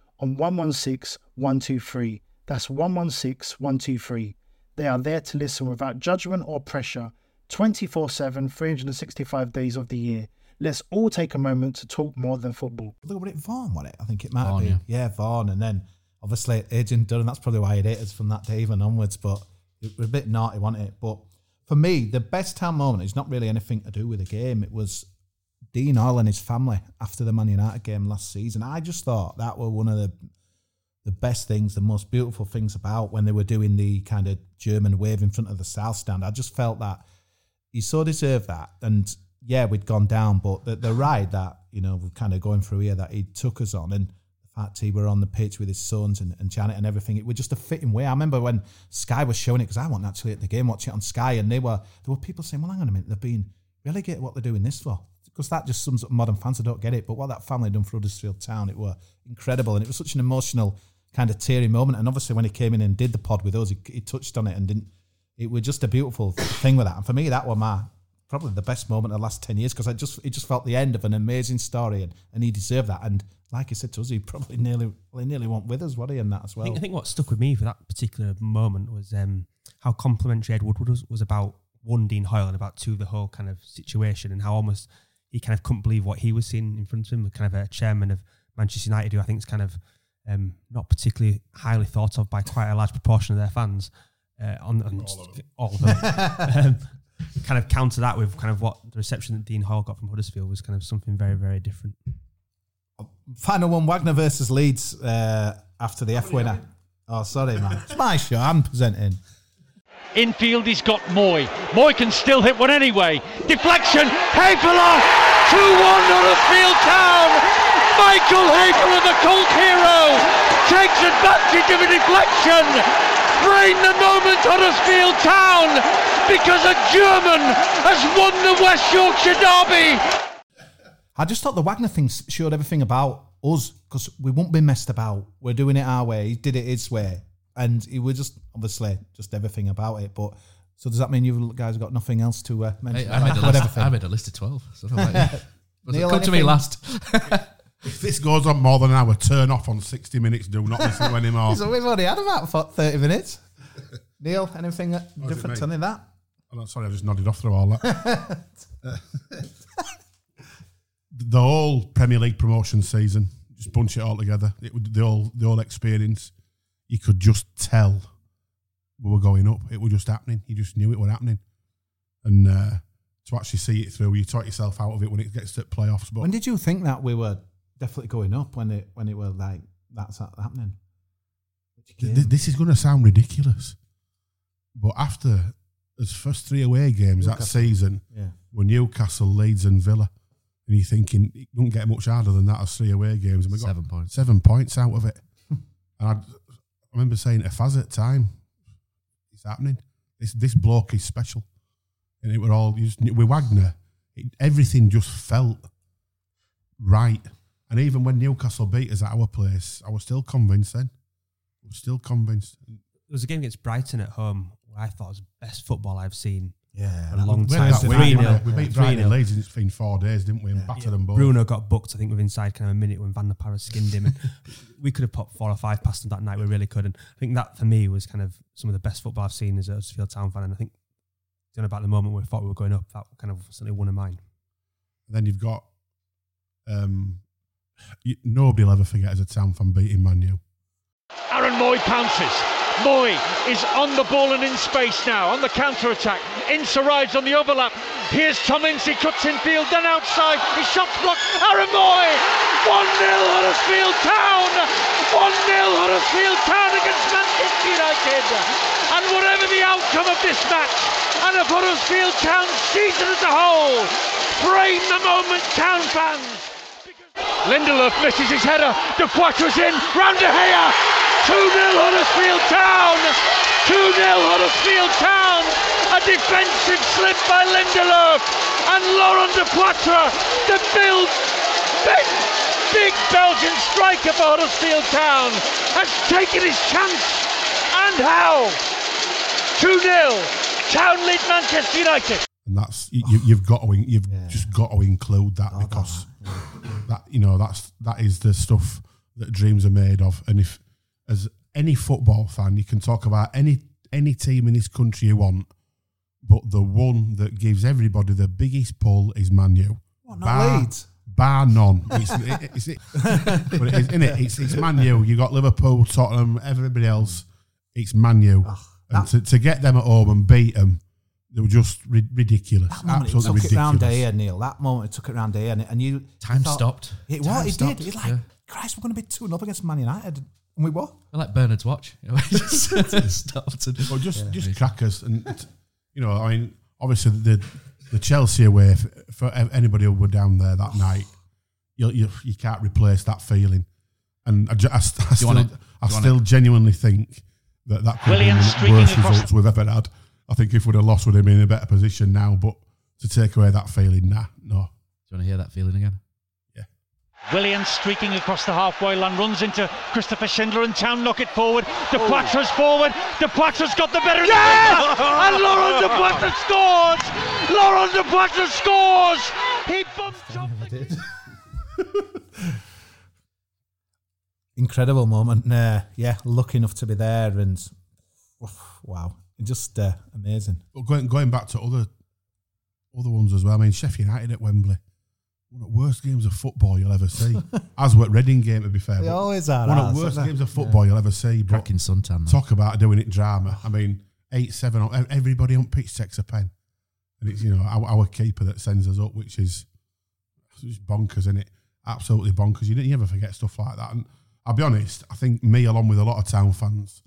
on 116 123. That's 116 123. They are there to listen without judgment or pressure 24 7, 365 days of the year. Let's all take a moment to talk more than football. Look, was it Vaughan, was it? I think it might Vaughan, have been. Yeah. Vaughan. And then obviously Agent Dunn, that's probably why he hated us from that day even onwards. But it was a bit naughty, wasn't it? But for me, the best time moment is not really anything to do with the game. It was Dean Hoyle and his family after the Man United game last season. I just thought that were one of the the best things, the most beautiful things about when they were doing the kind of German wave in front of the South Stand. I just felt that he so deserved that. And yeah, we'd gone down, but the, the ride that, you know, we're kind of going through here that he took us on and the fact he were on the pitch with his sons and, and Janet and everything, it was just a fitting way. I remember when Sky was showing it, because I wasn't actually at the game, watching it on Sky, and they were there were people saying, Well, hang on a minute, they've been relegated what they're doing this for. Because that just sums up modern fans. I don't get it. But what that family done for Huddersfield Town, it were incredible. And it was such an emotional kind of teary moment. And obviously, when he came in and did the pod with us, he, he touched on it and didn't. It was just a beautiful thing with that. And for me, that was my probably the best moment of the last ten years because I just it just felt the end of an amazing story, and, and he deserved that. And like he said to us, he probably nearly well, he nearly went with us, what he, in that as I well. think, I think what stuck with me for that particular moment was um, how complimentary Ed Woodward was, was about one Dean Hoyle and about two the whole kind of situation and how almost he kind of couldn't believe what he was seeing in front of him, kind of a chairman of Manchester United who I think is kind of um, not particularly highly thought of by quite a large proportion of their fans. Uh, on, on all of them, all of them. um, kind of counter that with kind of what the reception that Dean Hoyle got from Huddersfield was kind of something very very different. Final one: Wagner versus Leeds uh, after the F winner. Oh, sorry, man. It's my show. I'm presenting. Infield, he's got Mooy. Mooy can still hit one anyway. Deflection. Hefele. 2 1 Huddersfield Town. Michael Hefele, the cult hero, takes advantage of a deflection. Frame the moment, Huddersfield Town, because a German has won the West Yorkshire Derby. I just thought the Wagner thing showed everything about us because we won't be messed about. We're doing it our way. He did it his way, and it was just obviously just everything about it. But so does that mean you guys got nothing else to uh, mention? Hey, I, made a list. I made a list of 12. So I don't know about it- Neil, come to me last. If this goes on more than an hour, turn off on 60 minutes. Do not listen to anymore. so we've only had about thirty minutes. Neil, anything Oh, different me? to that? Oh, no, sorry, I just nodded off through all that. The whole Premier League promotion season, just bunch it all together. It the whole the whole experience. You could just tell we were going up. It was just happening. You just knew it was happening, and uh, to actually see it through, you talk yourself out of it when it gets to playoffs. But When did you think that we were definitely going up? When it when it was like that's happening? Th- this is going to sound ridiculous, but after his first three away games that season Yeah. were Newcastle, Leeds, and Villa, and you're thinking it don't get much harder than that as three away games, and we got Seven points. seven points out of it. and I, I remember saying to Faz at the time, "It's happening. This this bloke is special," and it were all just, with Wagner. It, everything just felt right, and even when Newcastle beat us at our place, I was still convinced. Then I was still convinced. There was a game against Brighton at home where I thought was the best football I've seen Yeah, a long was- time. That week, 3 we we beat Brighton and Leeds in, in four days, didn't we? And battered them both. Bruno got booked, I think, with inside kind of a minute when Van La Parra skinned him. And we could have popped four or five past him that night. We really could. And I think that for me was kind of some of the best football I've seen as a Huddersfield Town fan. And I think you know, about the moment where we thought we were going up, that kind of certainly one of mine. And then you've got um, you, nobody will ever forget as a town fan beating Man U. Aaron Mooy pounces. Mooy is on the ball and in space now on the counter attack. Insa rides on the overlap. Here's Tommins. He cuts in field, then outside. His shot's blocked. Aaron Mooy. 1 0 Huddersfield Town. 1 0 Huddersfield Town against Manchester United. And whatever the outcome of this match and of Huddersfield Town's season as a whole, frame the moment, Town fans. Lindelof misses his header. Depoitre's in. Round De Gea. 2 0 Huddersfield Town. 2 0 Huddersfield Town. A defensive slip by Lindelof. And Laurent Depoitre, the build, big, big Belgian striker for Huddersfield Town, has taken his chance. And how? 2 0. Town lead Manchester United. and that's you, you- you've got to you've just got to include that because that you know that's that is the stuff that dreams are made of. And if as any football fan, you can talk about any any team in this country you want, but the one that gives everybody the biggest pull is Man U. What, not Leeds? Bar none. It's, it, it's, it, but it is, isn't it? It's, it's Man U. You got Liverpool, Tottenham, everybody else. It's Man U. and to, to get them at home and beat them, they were just ri- ridiculous. That moment it Absolutely took it round here, Neil. That moment it took it round here, and, and you Time thought- stopped. It was. It stopped, did. It's like yeah. Christ, we're going to be two 0 against Man United, and we were. like Bernard's watch. It just stopped. and- Well, just Yeah. just crackers, and you know, I mean, obviously the the Chelsea away for, for anybody who were down there that night, you you, you can't replace that feeling. And I, ju- I, I still, want it? I Do you want still genuinely think that that could Williams be streaking one of the worst across results we've ever had. I think if we'd have lost, we'd have been in a better position now. But to take away that feeling, nah, no. Do you want to hear that feeling again? Willian streaking across the halfway line, runs into Christopher Schindler and Town knock it forward. Depoitre's forward. Depoitre's got the better. Yes! and Laurent Depoitre scores! Laurent Depoitre scores! He bumped off the Incredible moment. And, uh, yeah, lucky enough to be there, and oof, wow, just uh, amazing. But going going back to other other ones as well. I mean, Sheffield United at Wembley, one of the worst games of football you'll ever see. As what Reading game, to be fair, They but always are, One of the worst games of football you'll ever see. But Cracking suntan. though. talk about doing it drama. I mean, eight seven. Oh, everybody on pitch takes a pen, and it's you know our, our keeper that sends us up, which is it's bonkers, isn't it? Absolutely bonkers. You, you never forget stuff like that. And I'll be honest, I think me, along with a lot of town fans,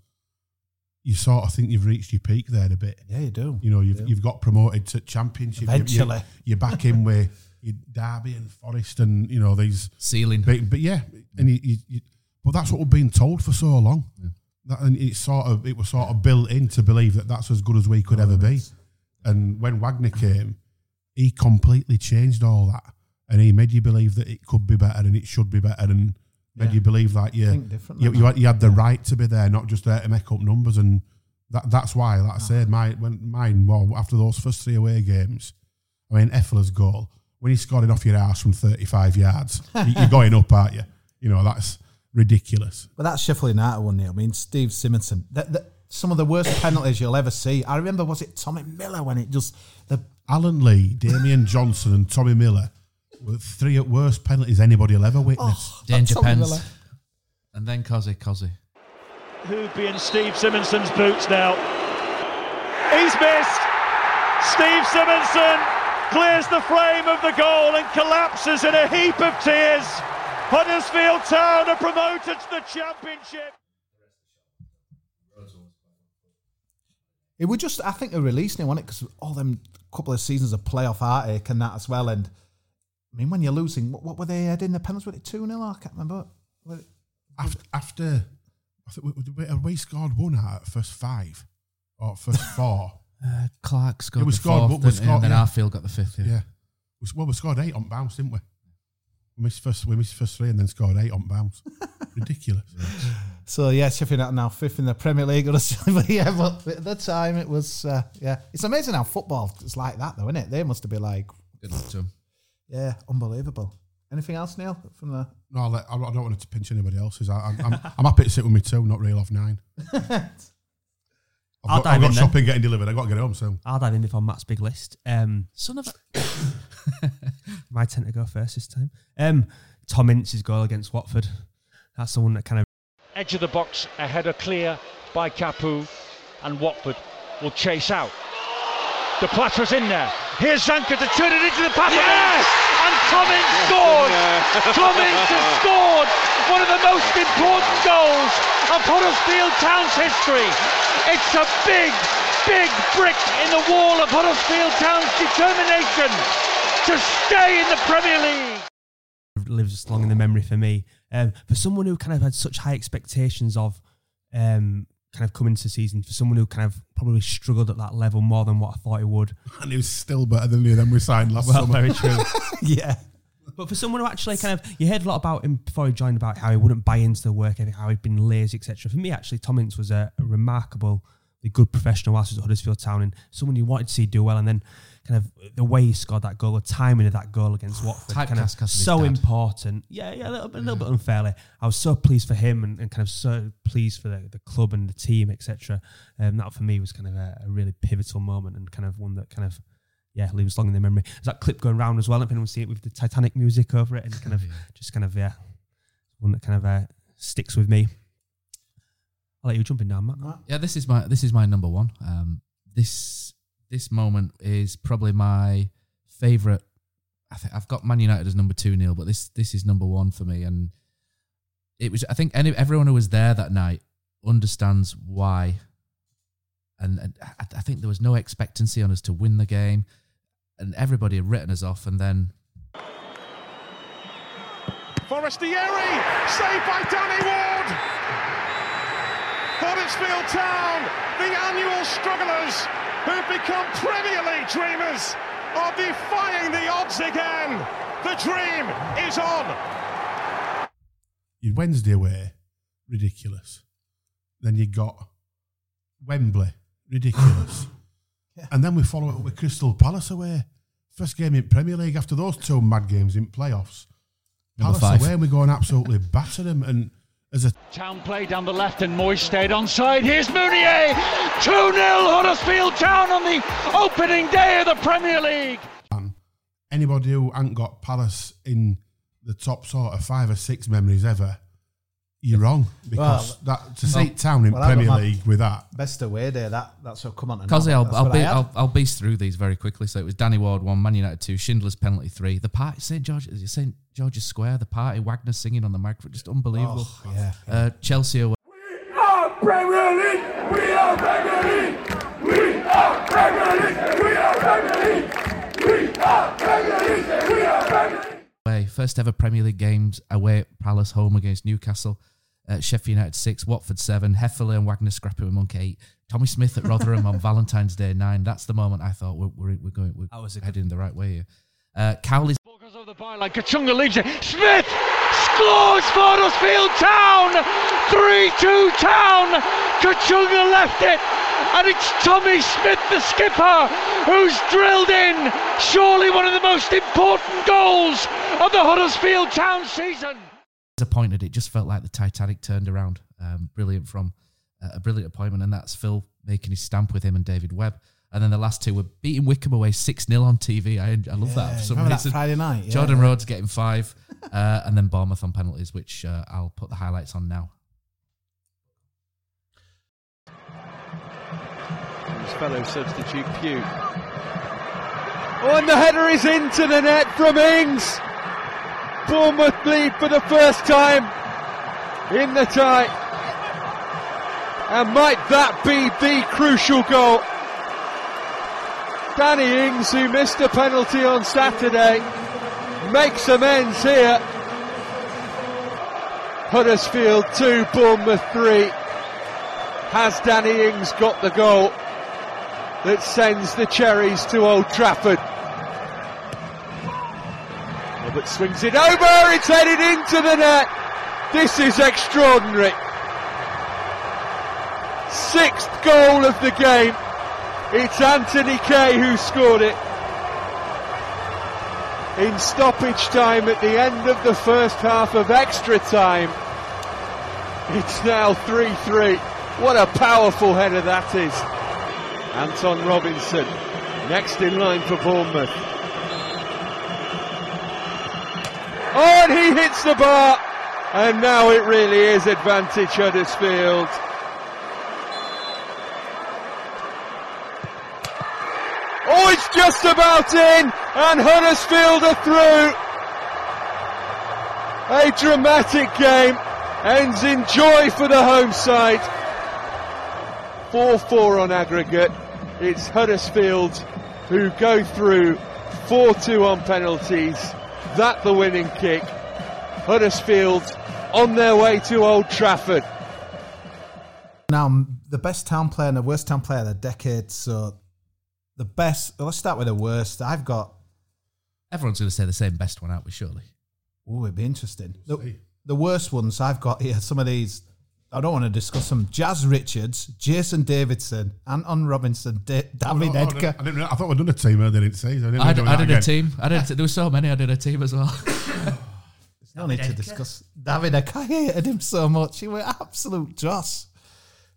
you sort of think you've reached your peak there a bit. Yeah, you do. You know, you've Yeah. you've got promoted to championship. You- you- Eventually. you're back in with your Derby and Forest, and you know these ceiling. But, but yeah, and you, you, you, but that's what we've been told for so long. That, and it's sort of it was sort of built in to believe that that's as good as we could oh, ever be. And when Wagner came, he completely changed all that, and he made you believe that it could be better and it should be better, and made Yeah. you believe that you Think you, you, had, you had the right to be there, not just there to make up numbers. And that that's why, like I said, my when mine well after those first three away games, I mean Effler's goal when he scored it off your ass from thirty five yards, you- you're going up, aren't you? You know that's ridiculous. But that's Sheffield United one, Neil. I mean, Steve Simonsen. That, that, some of the worst penalties you'll ever see. I remember, was it Tommy Miller when it just the Alan Lee, Damien Johnson, and Tommy Miller three at worst penalties anybody will ever witness. Danger Tommy pens. And then Cozzy, Cozzy. Who'd be in Steve Simonsen's boots now? He's missed. Steve Simonsen clears the frame of the goal and collapses in a heap of tears. Huddersfield Town are promoted to the championship. It would just, I think, a release now, wasn't it? Because all them couple of seasons of playoff heartache and that as well. And I mean, when you're losing, what, what were they heading the penalties? Was it 2 0? I can't remember. Was After, after I think we, we, we scored one out at first five or first four. Uh, Clark scored Yeah, we the scored, fourth, but we didn't he? scored- and then yeah. Arfield got the fifth. Yeah. Yeah. Well, we scored eight on bounce, didn't we? We missed first. We missed first three and then scored eight on bounce. Ridiculous. So, yeah, Sheffield United now fifth in the Premier League. Or something. But yeah, but at the time it was, uh, yeah. It's amazing how football is like that, though, isn't it? They must have been like, Good luck to him. Yeah, unbelievable. Anything else, Neil, from the. No, I'll let, I don't want to pinch anybody else's. I, I'm, I'm, I'm happy to sit with me two, not reel off nine. I've I'll got, dive I've got in then. shopping getting delivered. I've got to get home soon. I'll dive in before Matt's big list. Um, Son of a. my turn to go first this time. Um, Tom Ince's goal against Watford. That's the one that kind of Edge of the box, a header clear by Capoue, and Watford will chase out. The Platter's in there. Here's Zanka to turn it into the pass. Yes! And Cummins scored! Cummins has scored one of the most important goals of Huddersfield Town's history. It's a big, big brick in the wall of Huddersfield Town's determination to stay in the Premier League. lives long in the memory for me. Um, for someone who kind of had such high expectations of um, kind of come into the season, for someone who kind of probably struggled at that level more than what I thought he would. And he was still better than the them we signed last Well, summer. very true. yeah. But for someone who actually kind of, you heard a lot about him before he joined about how he wouldn't buy into the work ethic, how he'd been lazy, etc. For me, actually, Tom Ince was a, a remarkable, good professional whilst he was at Huddersfield Town and someone you wanted to see do well. And then kind of the way he scored that goal, the timing of that goal against Watford, kind of Typecast 'cause his so dad. important. Yeah, yeah, a little, bit, a little bit unfairly. I was so pleased for him and, and kind of so pleased for the, the club and the team, etc. Um, that for me was kind of a, a really pivotal moment and kind of one that kind of yeah, leaves long in the memory. There's that clip going round as well. If anyone see it with the Titanic music over it, and kind of just kind of yeah, one that kind of uh, sticks with me. I'll let you jump in now, Matt. Yeah, this is my this is my number one. Um, this this moment is probably my favourite. I think I've got Man United as number two, Neil, but this this is number one for me. And it was. I think any, everyone who was there that night understands why. And, and I, I think there was no expectancy on us to win the game, and everybody had written us off. And then Forestieri, saved by Danny Ward. Huddersfield Town, the annual strugglers who've become Premier League dreamers, are defying the odds again. The dream is on. You Wednesday away, ridiculous. Then you got Wembley, ridiculous. And then we follow it up with Crystal Palace away. First game in Premier League after those two mad games in playoffs. Number Palace five. away and we go and absolutely batter them. And as a Town play down the left and Moyes stayed onside. Here's Mounié. 2 0 Huddersfield Town on the opening day of the Premier League. Um, anybody who ain't got Palace in the top sort of five or six memories ever, you're wrong. Because Well, that to well- see Town in well, Premier League with that, Best away day. That that's what come on. to Cozzy. I'll, I'll, I be, had. I'll, I'll beast through these very quickly. So it was Danny Ward one, Man United two, Schindler's penalty three. The party, St George, St George's Square, the party, Wagner singing on the microphone, just unbelievable. Oh, yeah. Uh, Chelsea away. are Premier League. We are Premier League. We are Premier League. We are Premier League. We are Premier League. We are Premier League. away. First ever Premier League games away at Palace, home against Newcastle. Uh, Sheffield United six, Watford seven, Hefele and Wagner scrapping with Monk eight, Tommy Smith at Rotherham on Valentine's Day nine. That's the moment I thought we're we're, we're going we're was a heading the right way here. Uh, Cowley's Goes over the byline. Kachunga leaves it. Smith scores for Huddersfield Town. 3 2 Town. Kachunga left it. And it's Tommy Smith, the skipper, who's drilled in surely one of the most important goals of the Huddersfield Town season. Disappointed. It just felt like the Titanic turned around. Um, brilliant from uh, a brilliant appointment, and that's Phil making his stamp with him and David Webb. And then the last two were beating Wycombe away 6 0 on TV. I, I love that Yeah, for some remember that reason. Friday night? Yeah. Jordan Rhodes getting five, uh, and then Bournemouth on penalties, which uh, I'll put the highlights on now. His fellow substitute Pugh. Oh, and the header is into the net from Ings. Bournemouth lead for the first time in the tie. And might that be the crucial goal? Danny Ings, who missed a penalty on Saturday, makes amends here. Huddersfield 2, Bournemouth 3. Has Danny Ings got the goal that sends the Cherries to Old Trafford? Robert swings it over, it's headed into the net. This is extraordinary. Sixth goal of the game. It's Anthony Kay who scored it. In stoppage time at the end of the first half of extra time. It's now 3 3. What a powerful header that is. Anton Robinson, next in line for Bournemouth. Oh, and he hits the bar. And now it really is advantage Huddersfield. Oh, it's just about in, and Huddersfield are through. A dramatic game ends in joy for the home side. 4 4 on aggregate. It's Huddersfield who go through 4 2 on penalties. That the winning kick. Huddersfield on their way to Old Trafford. Now, m- the best town player and the worst town player of the decade. So, the best. Let's start with the worst. I've got. Everyone's going to say the same best one, aren't we? Surely. Oh, it'd be interesting. The, the worst ones I've got here. Some of these. I don't want to discuss them. Jazz Richards, Jason Davidson, Anton Robinson, Da- David Oh, I, Edgar. didn't, I, didn't, I thought we'd done a team earlier, didn't see. I, didn't I, do did, that I did a team. I did. There were so many. I did a team as well. No need to discuss David Edgar. I hated him so much. He was absolute dross.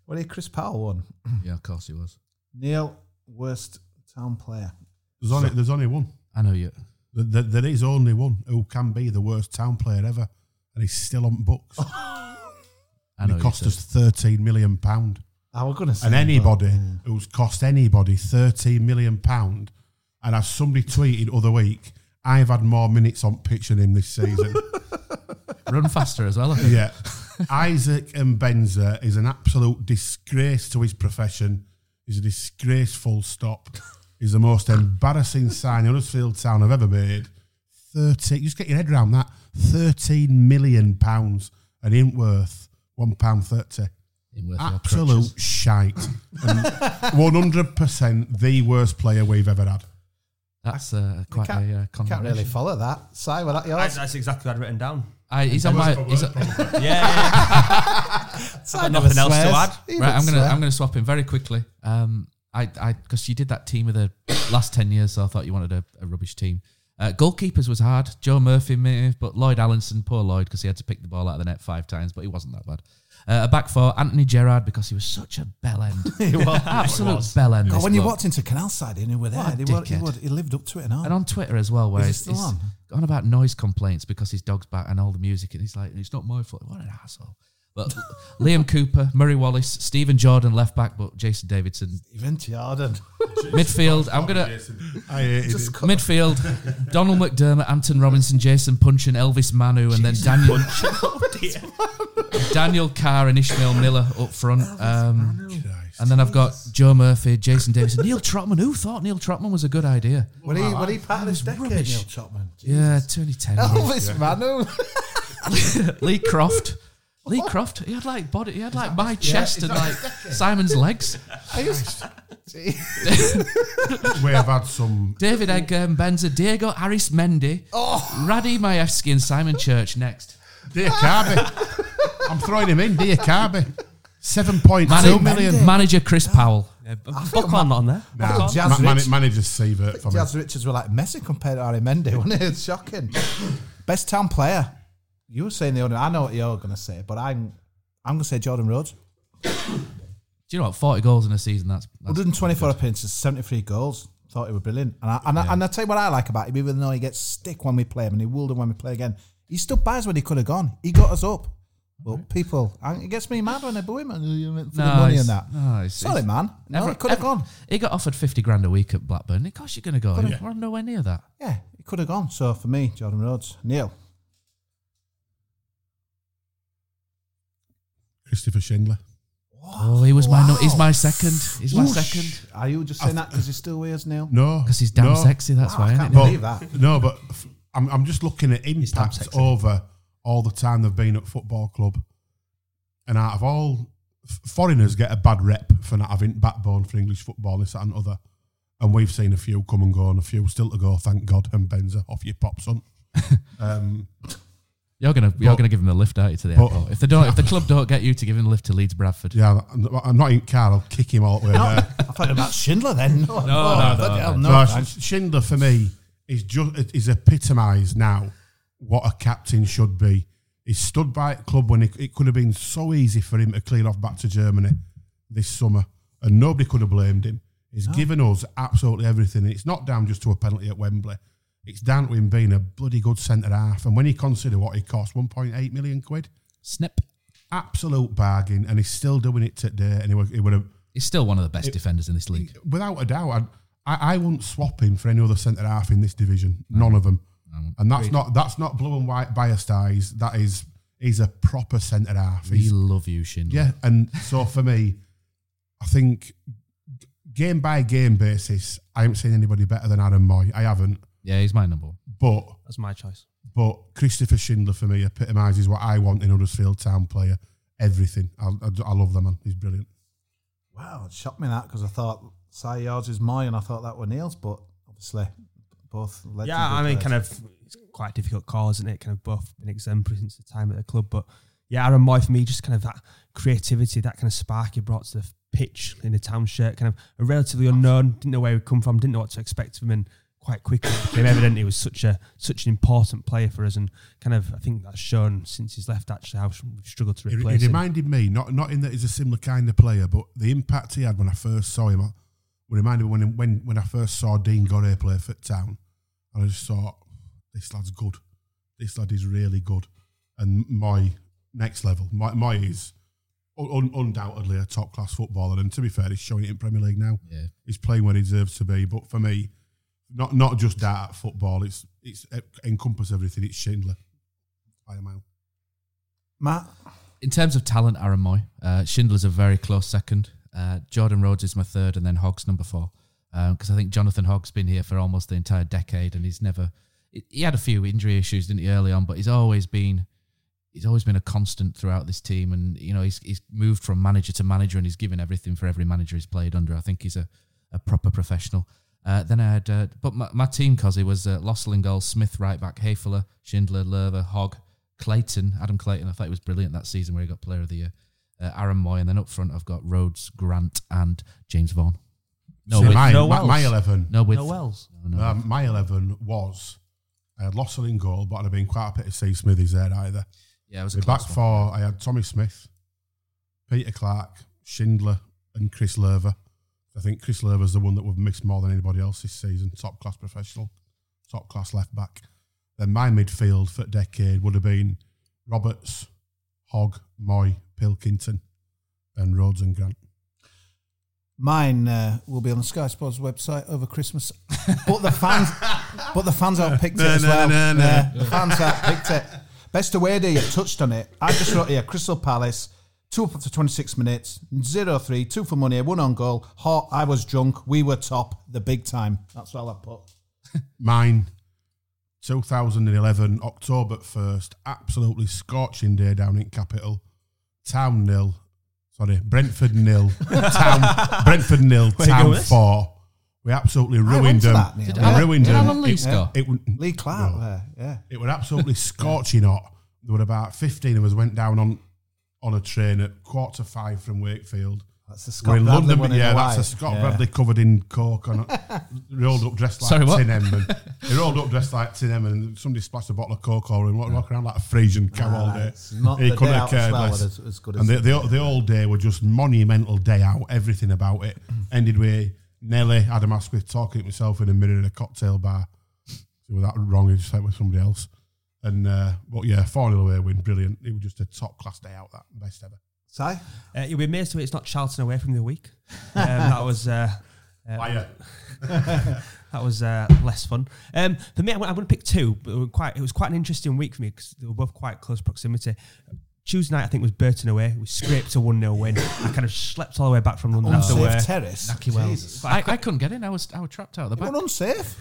What did Chris Powell won? yeah, of course he was. Neil, worst town player. There's only, there's only one. I know you. There, there- there is only one who can be the worst town player ever, and he's still on books. I and it cost us thirteen million pound. I was going to say. and but- anybody who's cost anybody thirteen million pound, and as somebody tweeted other week, I've had more minutes on pitch than him this season. Run faster as well. I think. yeah, Isaac Mbenza is an absolute disgrace to his profession. He's a disgrace. Full stop. He's the most embarrassing sign Huddersfield Town have ever made. Thirteen. Just get your head around that. Thirteen million pounds, and he ain't worth one pound thirty. Ain't worth your Absolute shite. One hundred percent the worst player we've ever had. That's uh, quite can't, a uh, can't really follow that. Si, was that yours? That's, that's exactly what I'd written down. I, he's on my. He's on, yeah, yeah. Si I've got never nothing else to add. He right, I'm gonna swear. I'm gonna swap him very quickly. Um, I I because you did that team of the last ten years, so I thought you wanted a, a rubbish team. Uh, goalkeepers was hard. Joe Murphy, but Lloyd Allinson, poor Lloyd, because he had to pick the ball out of the net five times, but he wasn't that bad. Uh, a back four, Anthony Gerrard, because he was such a bell end. He was. absolute bell end. God, when you bloke. walked into Canal Side and you were there, he, would, he, would, he lived up to it and all. And on Twitter as well, where he's, on? on about noise complaints because his dog's back and all the music, and he's like, "It's not my fault." What an asshole! But Liam Cooper, Murray Wallace, Stephen Jordan left back, but Jason Davidson Even Jordan. midfield. I'm gonna I hated Just him. midfield. Donal McDermott, Anton Robinson, Jason Punch, and Elvis Manu, and then Daniel Daniel Carr and Ishmael Miller up front. Um, and then I've got Joe Murphy, Jason Davidson, Neil Trotman. Who thought Neil Trotman was a good idea? When he, when he part of this decade, rubbish. Neil Chapman. Yeah, 2010. Elvis Manu. Lee Croft. Lee Croft. He had like body. He had like my chest and like Simon's legs. I used We have had some. David Edgar and Mbenza, Diego Aris Mendy, Oh. Radi Majewski and Simon Church next. Dear Carby. I'm throwing him in. Dear Carby. Seven point Mana- two million. Manager Chris Powell. Yeah, Buckland not on there. Nah, Jazz ma- man- Rich. manager Siewert for me. Jazz Richards were like Messi compared to Harry Mendy, wasn't it? It's shocking. Best town player. You were saying the other. I know what you're going to say, but I'm I'm going to say Jordan Rhodes. Do you know what? 40 goals in a season. That's, that's 124 appearances, 73 goals. Thought he was brilliant. And I, and, I, and I tell you what I like about him, even though he gets stick when we play him and he will do when we play again, he stood by us when he could have gone. He got us up. But people, and it gets me mad when they boo him and uh, for the money and that. No, it's, Sorry, it's- man. No, Every- he could have gone. He got offered 50 grand a week at Blackburn. Of course you're going to go. Could've- We're nowhere near that. Yeah, he could have gone. So for me, Jordan Rhodes. Neil. Christopher Schindler. Oh, he was my no, he's my second. He's my Whoosh. second. Are you just saying that because he's still with us, Neil? No, 'Cause he's damn no. sexy, that's Wow, why, I innit? can't But- believe that. No, but f- I'm, I'm just looking at impact sexy. over all the time they've been at football club. And out of all f- foreigners get a bad rep for not having backbone for English football, this that, and other. And we've seen a few come and go, and a few still to go. Thank God. And Mbenza off your pop, son. um, You're gonna you're gonna give him the lift out to the but- airport. If they don't, if the club don't get you to give him the lift to Leeds Bradford, yeah, I'm I'm not in car. I'll kick him all the way there. I thought about Schindler then. No, oh, no, no, bloody hell, no. no, No, thanks. Schindler for me is just is epitomised now what a captain should be. He stood by at club when it, it could have been so easy for him to clean off back to Germany this summer, and nobody could have blamed him. He's given us absolutely everything. And it's not down just to a penalty at Wembley. It's down to him being a bloody good centre half. And when you consider what he cost, 1.8 million quid, snip. absolute bargain. And he's still doing it today. And he would, he would have He's still one of the best defenders in this league. without a doubt, I'd, I I wouldn't swap him for any other centre half in this division. None of them. And that's not that's not blue and white biased eyes. That is he's a proper centre half. We He's, love you, Schindler. yeah, and so for me, I think game by game basis, I haven't seen anybody better than Aaron Mooy. I haven't, yeah, he's my number one. but That's my choice. but Christopher Schindler for me epitomises what I want in Huddersfield Town player. Everything. I, I, I love the man. He's brilliant. Wow, it shocked me that because I thought Si yours is mine and I thought that were Neil's, but obviously both. legendary Yeah, I mean, players. kind of, it's quite a difficult call, isn't it? Kind of both been exemplary since the time at the club. But yeah, Aaron Mooy for me, just kind of that creativity, that kind of spark he brought to the pitch in the town shirt, kind of a relatively unknown, didn't know where he'd come from, didn't know what to expect of him, and quite quickly it became evident he was such a such an important player for us, and kind of I think that's shown since he's left actually how we've struggled to He, he replace him. He reminded me, not not in that he's a similar kind of player, but the impact he had when I first saw him. Reminded me when when when I first saw Dean Gorré play for Town, and I just thought, this lad's good. This lad is really good, and my next level, my, my is un- undoubtedly a top class footballer, and to be fair, he's showing it in Premier League now. Yeah. he's playing where he deserves to be. But for me, not not just that football. It's it's it encompass everything. It's Schindler by a mile. Matt, In terms of talent, Aaron Mooy, uh, Schindler's a very close second. Uh, Jordan Rhodes is my third, and then Hoggs number four. Because I think Jonathan Hoggs been here for almost the entire decade, and he's never. He had a few injury issues, didn't he, early on? But he's always been. He's always been a constant throughout this team, and you know he's he's moved from manager to manager, and he's given everything for every manager he's played under. I think he's a, a proper professional. Uh, then I had, uh, but my, my team, Cozzy, was uh, Lössl in goal, Smith right back, Hefele, Schindler, Löwe, Hogg, Clayton, Adam Clayton. I thought he was brilliant that season where he got Player of the Year. Uh, Aaron Mooy, and then up front I've got Rhodes, Grant, and James Vaughan. So width. my, no my, my eleven. No width. No Wells. No, no. Um, my eleven was I had Lössl in goal, but I'd have been quite happy to see Smithies there either. yeah, it was a The back close one. four, I had Tommy Smith, Peter Clarke, Schindler, and Chris Löwe. I think Chris Löwe's the one that we've missed more than anybody else this season. Top class professional, top class left back. Then my midfield for a decade would have been Roberts, Hogg, Mooy, Pilkington, and Rhodes and Grant. mine uh, will be on the Sky Sports website over Christmas. But the fans, but the fans have picked it No, as no, well. no, no. Yeah, the fans have picked it. Best away day, you've touched on it. I just wrote here Crystal Palace, two up to 26 minutes, 0 3, two for money, one on goal. Hot, I was drunk, we were top, the big time. That's all I put. Mine, 2011, October 1st, absolutely scorching day down in Capital. Town nil. Sorry, Brentford nil. Town, Brentford nil, Where Town going four. We absolutely ruined them. that, Did we Alan- ruined did them. Alan Lee It- score? It, would- Lee Clark No. yeah. it was absolutely scorching hot. There were about 15 of us went down on, on a train at quarter to five from Wakefield. That's the We're Scott in Bradley London, one yeah, Hawaii. that's a Scott Yeah. Bradley covered in coke on a, rolled up dressed like Sorry. Tin Em. And he rolled up dressed like Tin Em and somebody splashed a bottle of coke over him, walk, walk around like a Frisian cow ah, all day. it's not he the couldn't day have cared less. as- as good and as the, it the, the whole day were just monumental day out, everything about it. Ended with Nelly, Adam Asquith talking to himself in a mirror in a cocktail bar. So that wrong, he just went with somebody else. And uh, but yeah, 4 0 away win, brilliant. It was just a top class day out, that best ever. Si? Uh, you'll be amazed to it's not Charlton away from the week. Um, that was uh, uh, Liar. that was uh, less fun. Um, for me, I'm going to pick two. But it was quite it was quite an interesting week for me because they were both quite close proximity. Tuesday night, I think was Burton away. We scraped a one 0 win. I kind of slept all the way back from London after Unsafe work. terrace. Nahki Wells. Jesus. I, I couldn't get in. I was I was trapped out of the It back. was unsafe.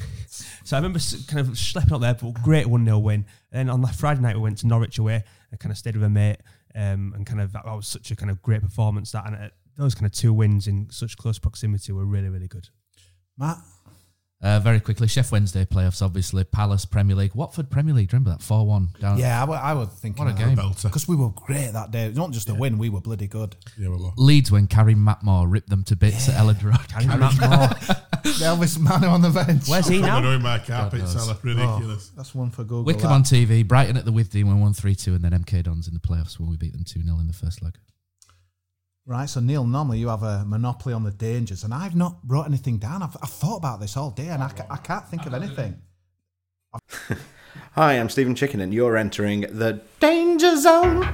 So I remember kind of schlepping up there, but great 1 0 win. And then on the Friday night, we went to Norwich away. I kind of stayed with a mate um, and kind of that was such a kind of great performance. That and uh, those kind of two wins in such close proximity were really, really good. Matt? Uh, very quickly, Chef Wednesday playoffs, obviously. Palace Premier League, Watford Premier League. Remember that four one down. Yeah, I, wa- I was thinking What a game. Because we were great that day. Not just a win, we were bloody good. Yeah, we were. Leeds when Karim Matmour ripped them to bits at Elland Road. Carry that more. Elvis Manu on the bench. Where's he now? doing my carpet knows. seller. Ridiculous. That's one for Google. Wickham that. on TV, Brighton at the Withdean when one three two, and then MK Dons in the playoffs when we beat them two 0 in the first leg. Right, so Neil, normally you have a monopoly on the dangers, and I've not brought anything down. I've, I've thought about this all day, and I, I can't think of anything. Hi, I'm Stephen Chicken, and you're entering the Danger Zone.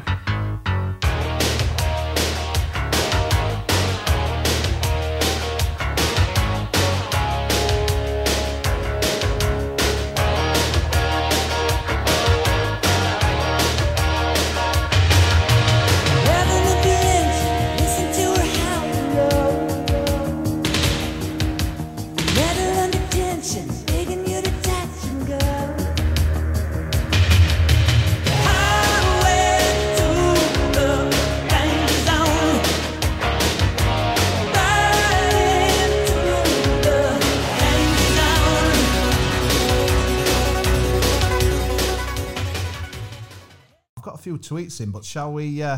Few tweets in, but shall we uh,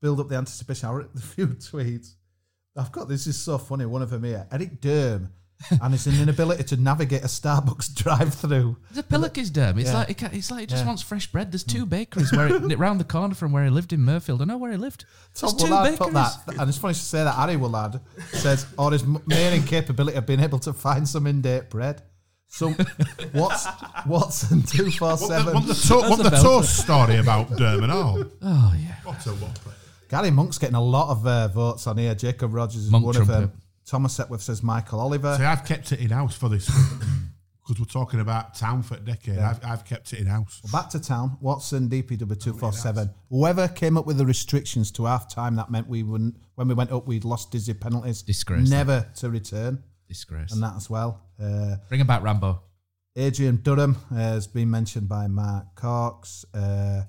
build up the anticipation? I'll read the few tweets. I've got this is so funny. One of them here, Eric Derm, and it's an inability to navigate a Starbucks drive-through. It's a Pillock's Derm. It's Yeah. like it it's like he just Yeah. wants fresh bread. There's two bakeries where it, round the corner from where he lived in Mirfield. I know where he lived. There's Tom two Willard bakeries. that, and it's funny to say that Harry Willard says, or his main incapability of being able to find some in-date bread. Some what's Watson two four Want the, seven. want the, to- want the toast story about Derm and all? Oh yeah. What a whopper. Gary Monk's getting a lot of uh, votes on here. Jacob Rogers is Monk one trumpet. of them. Thomas Setworth says Michael Oliver. See, I've kept it in house for this because we're talking about town for a decade. Yeah. I've, I've kept it in house. Well, back to town. Watson, DPW two four seven. Whoever came up with the restrictions to half time, that meant we wouldn't. When we went up, we'd lost dizzy penalties. Disgrace, Never to return. Disgrace. And that as well. Uh, Bring him back, Rambo. Adrian Durham uh, has been mentioned by Mark Cox. Uh,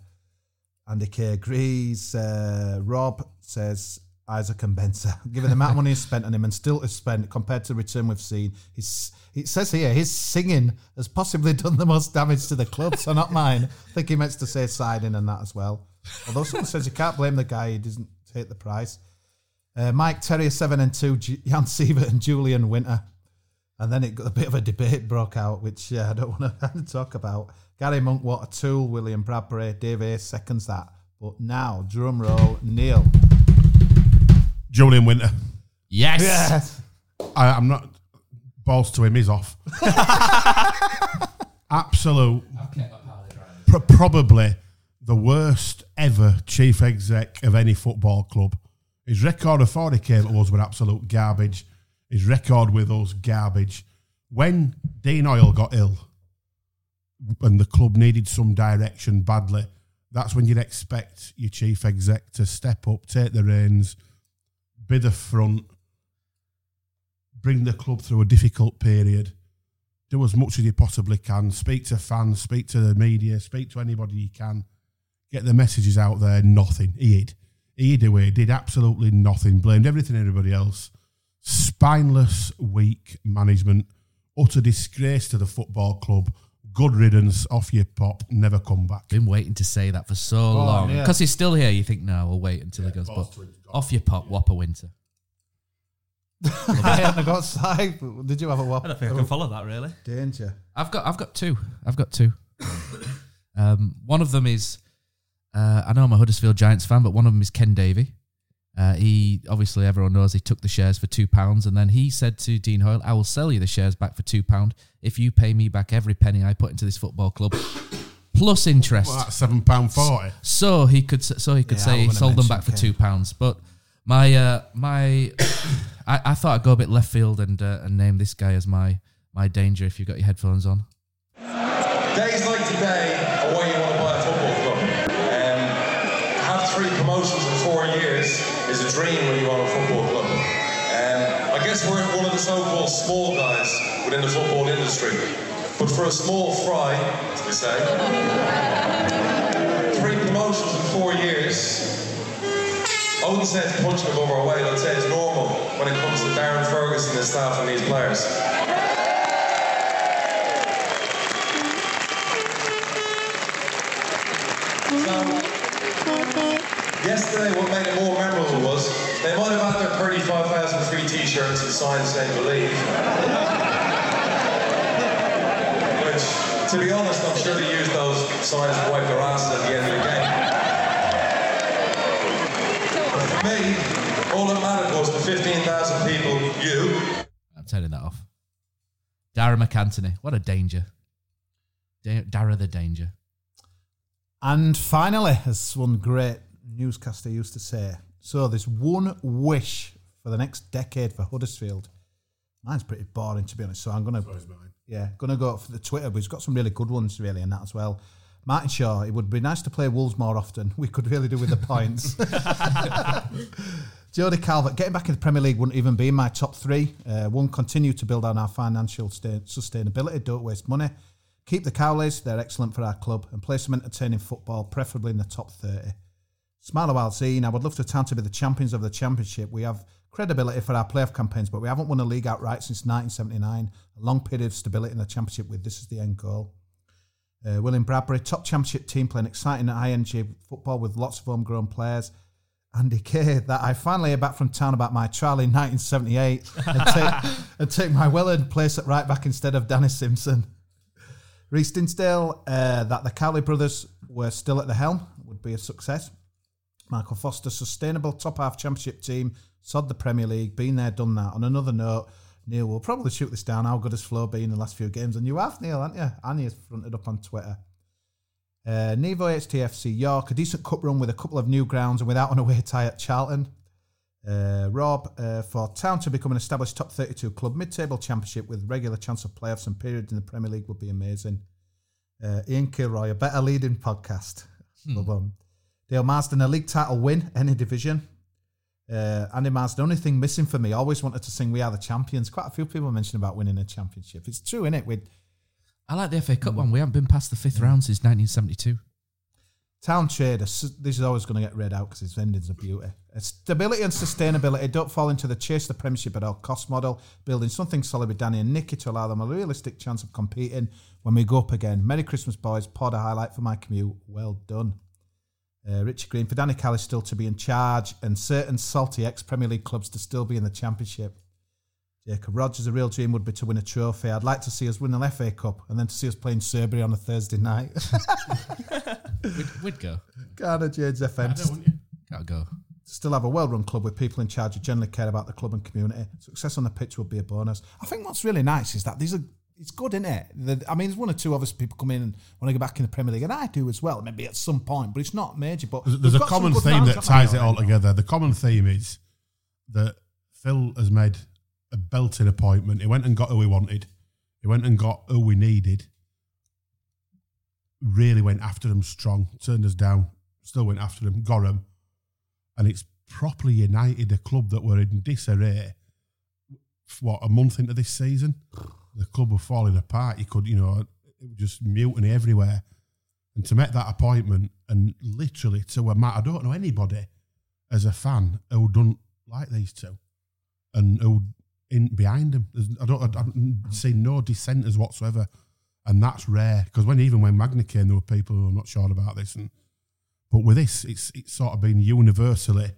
Andy K agrees. Uh, Rob says Isaac Mbenza. Given the amount of money he's spent on him and still to spent compared to the return we've seen, he's, it says here his singing has possibly done the most damage to the club, so not mine. I think he meant to say signing and that as well. Although someone says you can't blame the guy, he doesn't take the price. Uh, Mike Terrier, 7 and 2, Jan Siewert and Julian Winter. And then it got a bit of a debate broke out, which uh, I don't want to talk about. Gary Monk, what a tool. William Bradbury, Dave A seconds that. But now, drum roll, Neil. Julian Winter. Yes. Yes. I, I'm not. Balls to him He's off. Absolute. Pro- probably the worst ever chief exec of any football club. His record before he came to us were absolute garbage. His record with us, garbage. When Dean Hoyle got ill and the club needed some direction badly, that's when you'd expect your chief exec to step up, take the reins, be the front, bring the club through a difficult period, do as much as you possibly can, speak to fans, speak to the media, speak to anybody you can, get the messages out there. Nothing. He did. He did away, did absolutely nothing, blamed everything everybody else. Spineless, weak management, utter disgrace to the football club. Good riddance, off your pop, never come back. Been waiting to say that for so long yeah. because he's still here. You think no, we'll wait until he goes. But off your pop, Whopper Winter. I hadn't got side. Did you have a whop? I don't think I can follow that really. Danger. I've got I've got two. I've got two. um, one of them is uh, I know I'm a Huddersfield Giants fan, but one of them is Ken Davy. Uh, he obviously everyone knows he took the shares for two pounds, and then he said to Dean Hoyle, "I will sell you the shares back for two pound if you pay me back every penny I put into this football club, plus interest." Well, that's seven pound forty. So he could so he could Yeah, say he sold them mention back for Ken. two pounds. But my uh, my I, I thought I'd go a bit left field and uh, and name this guy as my my danger. If you've got your headphones on. Days like today are three promotions in four years is a dream when you own a football club. Um, I guess we're one of the so-called small guys within the football industry. But for a small fry, as we say, three promotions in four years, I wouldn't say it's punching above our weight, I'd say it's normal when it comes to Darren Ferguson and his staff and these players. Yesterday, what made it more memorable was they might have had their 35,000 free t-shirts and signs saying believe. Which, to be honest, I'm sure they used those signs to wipe their asses at the end of the game. But for me, all that mattered was the 15,000 people, you, I'm turning that off. Darragh MacAnthony, what a danger. Da- Darragh the danger. And finally, as one great newscaster used to say, so there's one wish for the next decade for Huddersfield. Mine's pretty boring, to be honest. So I'm gonna, yeah, gonna go for the Twitter. But he's got some really good ones, really, in that as well. Martin Shaw, it would be nice to play Wolves more often. We could really do with the points. Jody Calvert, getting back in the Premier League wouldn't even be in my top three. Uh, one, continue to build on our financial sta- sustainability. Don't waste money. Keep the Cowleys, they're excellent for our club, and play some entertaining football, preferably in the top 30. Smile a while scene. I would love to town to be the champions of the championship. We have credibility for our playoff campaigns, but we haven't won a league outright since 1979. A long period of stability in the championship with this is the end goal. Uh, William Bradbury, top championship team playing exciting ING football with lots of homegrown players. Andy Kay, that I finally hear back from town about my trial in 1978 and take, and take my well earned place at right back instead of Danny Simpson. Reece Dinsdale, uh, that the Cowley brothers were still at the helm would be a success. Michael Foster, sustainable top half championship team, sod the Premier League, been there, done that. On another note, Neil will probably shoot this down. How good has Flo been in the last few games? And you have, Neil, haven't you? Annie has fronted up on Twitter. Uh, Nevo HTFC York, a decent cup run with a couple of new grounds and without an away tie at Charlton. Uh, Rob, uh, for Town to become an established top 32 club, mid table championship with regular chance of playoffs and periods in the Premier League would be amazing. Uh, Ian Kilroy, a better leading podcast. Hmm. Dale Marsden, a league title win, any division. Uh, Andy Marsden, the only thing missing for me, I always wanted to sing We Are the Champions. Quite a few people mentioned about winning a championship. It's true, isn't it? With I like the FA Cup one. We haven't been past the fifth round since 1972. Town Trader, this is always going to get read out because its endings are beauty. Uh, Stability and sustainability. Don't fall into the chase the Premiership at all cost model. Building something solid with Danny and Nicky to allow them a realistic chance of competing when we go up again. Merry Christmas, boys. Pod a highlight for my commute. Well done. Uh, Richie Green, for Danny Callis still to be in charge and certain salty ex Premier League clubs to still be in the Championship. Jacob Rogers, a real dream would be to win a trophy. I'd like to see us win an FA Cup and then to see us playing Serbia on a Thursday night. We'd, we'd go. Garner James FM. I don't want you. Gotta go. Still have a well run club with people in charge who generally care about the club and community. Success on the pitch would be a bonus. I think what's really nice is that these are. It's good, isn't it? The, I mean, there's one or two obviously people come in and want to go back in the Premier League, and I do as well, maybe at some point, but it's not major. But There's, there's a common theme that ties it all together. The common theme is that Phil has made a belting appointment. He went and got who he wanted. He went and got who we needed. Really went after them strong. Turned us down. Still went after them. Got them. And it's properly united a club that were in disarray. What a month into this season, the club were falling apart. You could, you know, it was just mutiny everywhere. And to make that appointment and literally to a man, I don't know anybody as a fan who don't like these two and who in behind them. There's, I don't, I don't see no dissenters whatsoever, and that's rare because when even when Wagner came, there were people who are not sure about this, and but with this, it's it's sort of been universally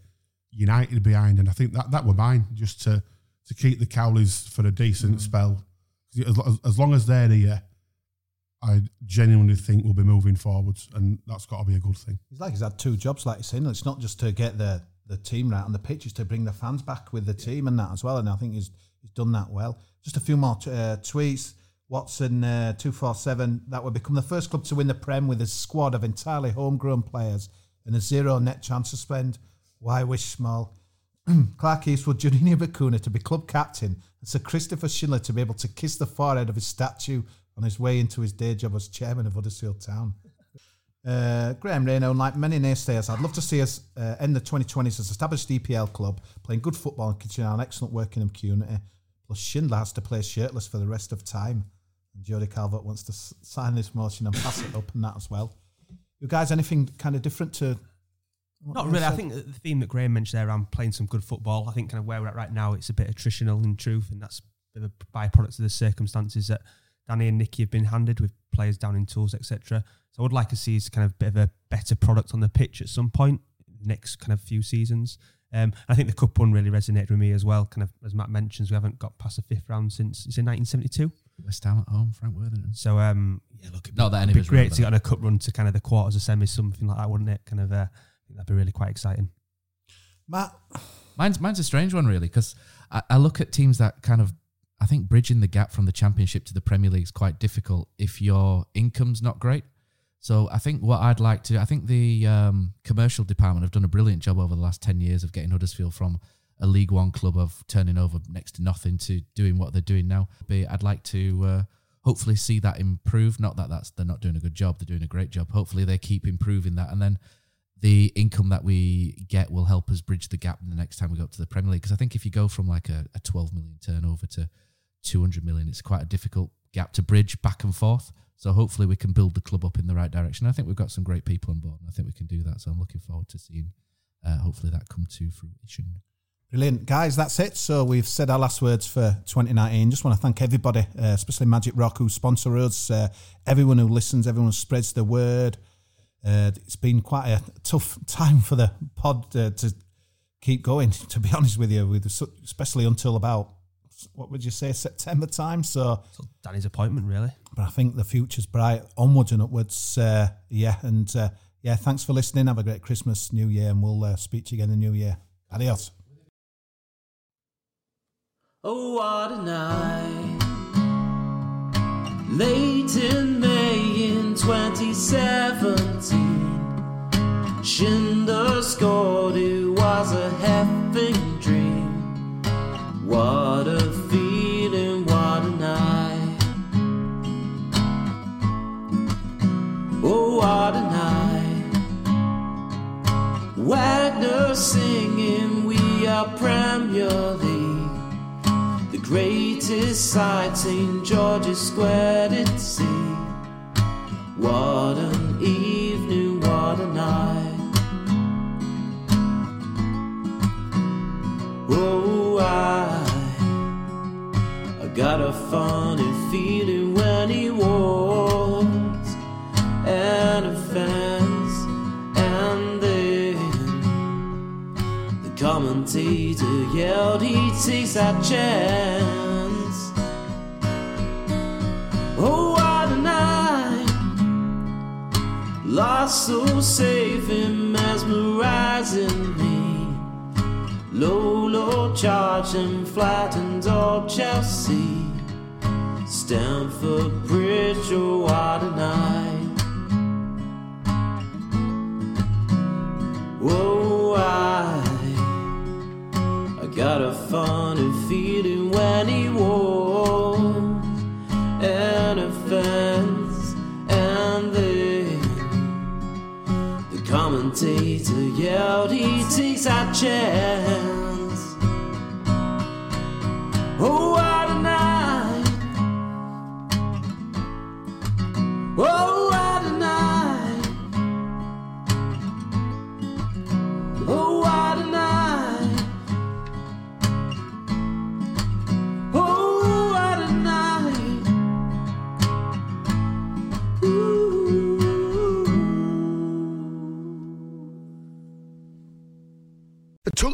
united behind, and I think that that were mine just to to keep the Cowleys for a decent mm. spell. As, as, long as they're here, I genuinely think we'll be moving forwards, and that's got to be a good thing. He's like he's had two jobs, like you're saying. It's not just to get the, the team right on the pitch, it's to bring the fans back with the team and that as well. And I think he's he's done that well. Just a few more t- uh, tweets. Watson uh, two four seven. That would become the first club to win the Prem with a squad of entirely homegrown players and a zero net chance to spend. Why wish small? Clark Eastwood, Juninho Bacuna to be club captain, and Sir Christopher Schindler to be able to kiss the forehead of his statue on his way into his day job as chairman of Huddersfield Town. Uh, Graham Reno, like many naysayers, I'd love to see us uh, end the 2020s as established EPL club, playing good football and continuing our excellent working community. Plus, Schindler has to play shirtless for the rest of time. And Jody Calvert wants to s- sign this motion and pass it up and that as well. You guys, anything kind of different to? What Not they really. I think the theme that Graham mentioned there around playing some good football, I think kind of where we're at right now, it's a bit attritional in truth, and that's a bit of byproduct of the circumstances that Danny and Nicky have been handed with players down in tools, etc. So I would like to see is kind of a bit of a better product on the pitch at some point next kind of few seasons. Um, I think the cup one really resonated with me as well. Kind of as Matt mentions, we haven't got past the fifth round since it's in 1972. West Ham at home, Frank Worthington. So um, yeah, look, it'd Not be, that it'd be great to get on a cup run to kind of the quarters or semis, something like that, wouldn't it? Kind of, uh, I think that'd be really quite exciting. Matt, Mine's mine's a strange one really because I, I look at teams that kind of I think bridging the gap from the Championship to the Premier League is quite difficult if your income's not great. So I think what I'd like to I think the um, commercial department have done a brilliant job over the last ten years of getting Huddersfield from a League One club of turning over next to nothing to doing what they're doing now. But I'd like to uh, hopefully see that improve. Not that that's they're not doing a good job; they're doing a great job. Hopefully they keep improving that, and then the income that we get will help us bridge the gap the next time we go up to the Premier League. Because I think if you go from like a, a 12 million turnover to 200 million, it's quite a difficult gap to bridge back and forth. So hopefully we can build the club up in the right direction. I think we've got some great people on board, and I think we can do that. So I'm looking forward to seeing uh, hopefully that come to fruition. Brilliant. Guys, that's it. So we've said our last words for 2019. Just want to thank everybody, uh, especially Magic Rock, who sponsor us, uh, everyone who listens, everyone who spreads the word. Uh, it's been quite a tough time for the pod uh, to keep going, to be honest with you, with especially until about, what would you say, September time. So, Danny's appointment, really. but I think the future's bright, onwards and upwards. Uh, yeah, and uh, yeah, thanks for listening. Have a great Christmas, New Year, and we'll uh, speak to you again in the New Year. Adios. Oh, what a night. Late in May in 2017, Schindler scored, it was a heaven dream. What a feeling, what a night. Oh, what a night. Wagner singing, we are Premier League. The greatest sight, St. George's Square to see. What an evening, what a night. Oh, I, I got a funny feeling when he walks and a fence, and then the commentator yelled he takes that chance. Oh, what a night! Lost so safe and mesmerizing me. Low, low charge and flattened all Chelsea. Stamford Bridge, oh, what a night. Whoa, I, I got a funny feeling when he walks fence, and then the commentator yelled he takes a chance. Oh, what a night! Oh,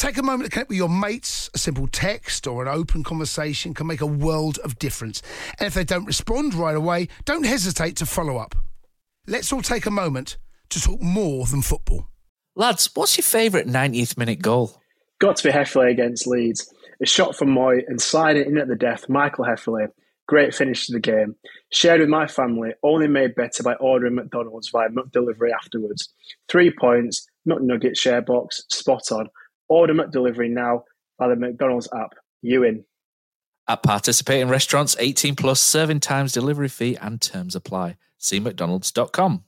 Take a moment to connect with your mates. A simple text or an open conversation can make a world of difference. And if they don't respond right away, don't hesitate to follow up. Let's all take a moment to talk more than football. Lads, what's your favourite 90th minute goal? Got to be Hefele against Leeds. A shot from Mooy and sliding in at the death, Michael Hefele. Great finish to the game. Shared with my family, only made better by ordering McDonald's via McDelivery afterwards. Three points, McNugget share box, spot on. Order McDelivery now via the McDonald's app. You in. At participating restaurants, 18 plus serving times, delivery fee, and terms apply. See McDonald's.com.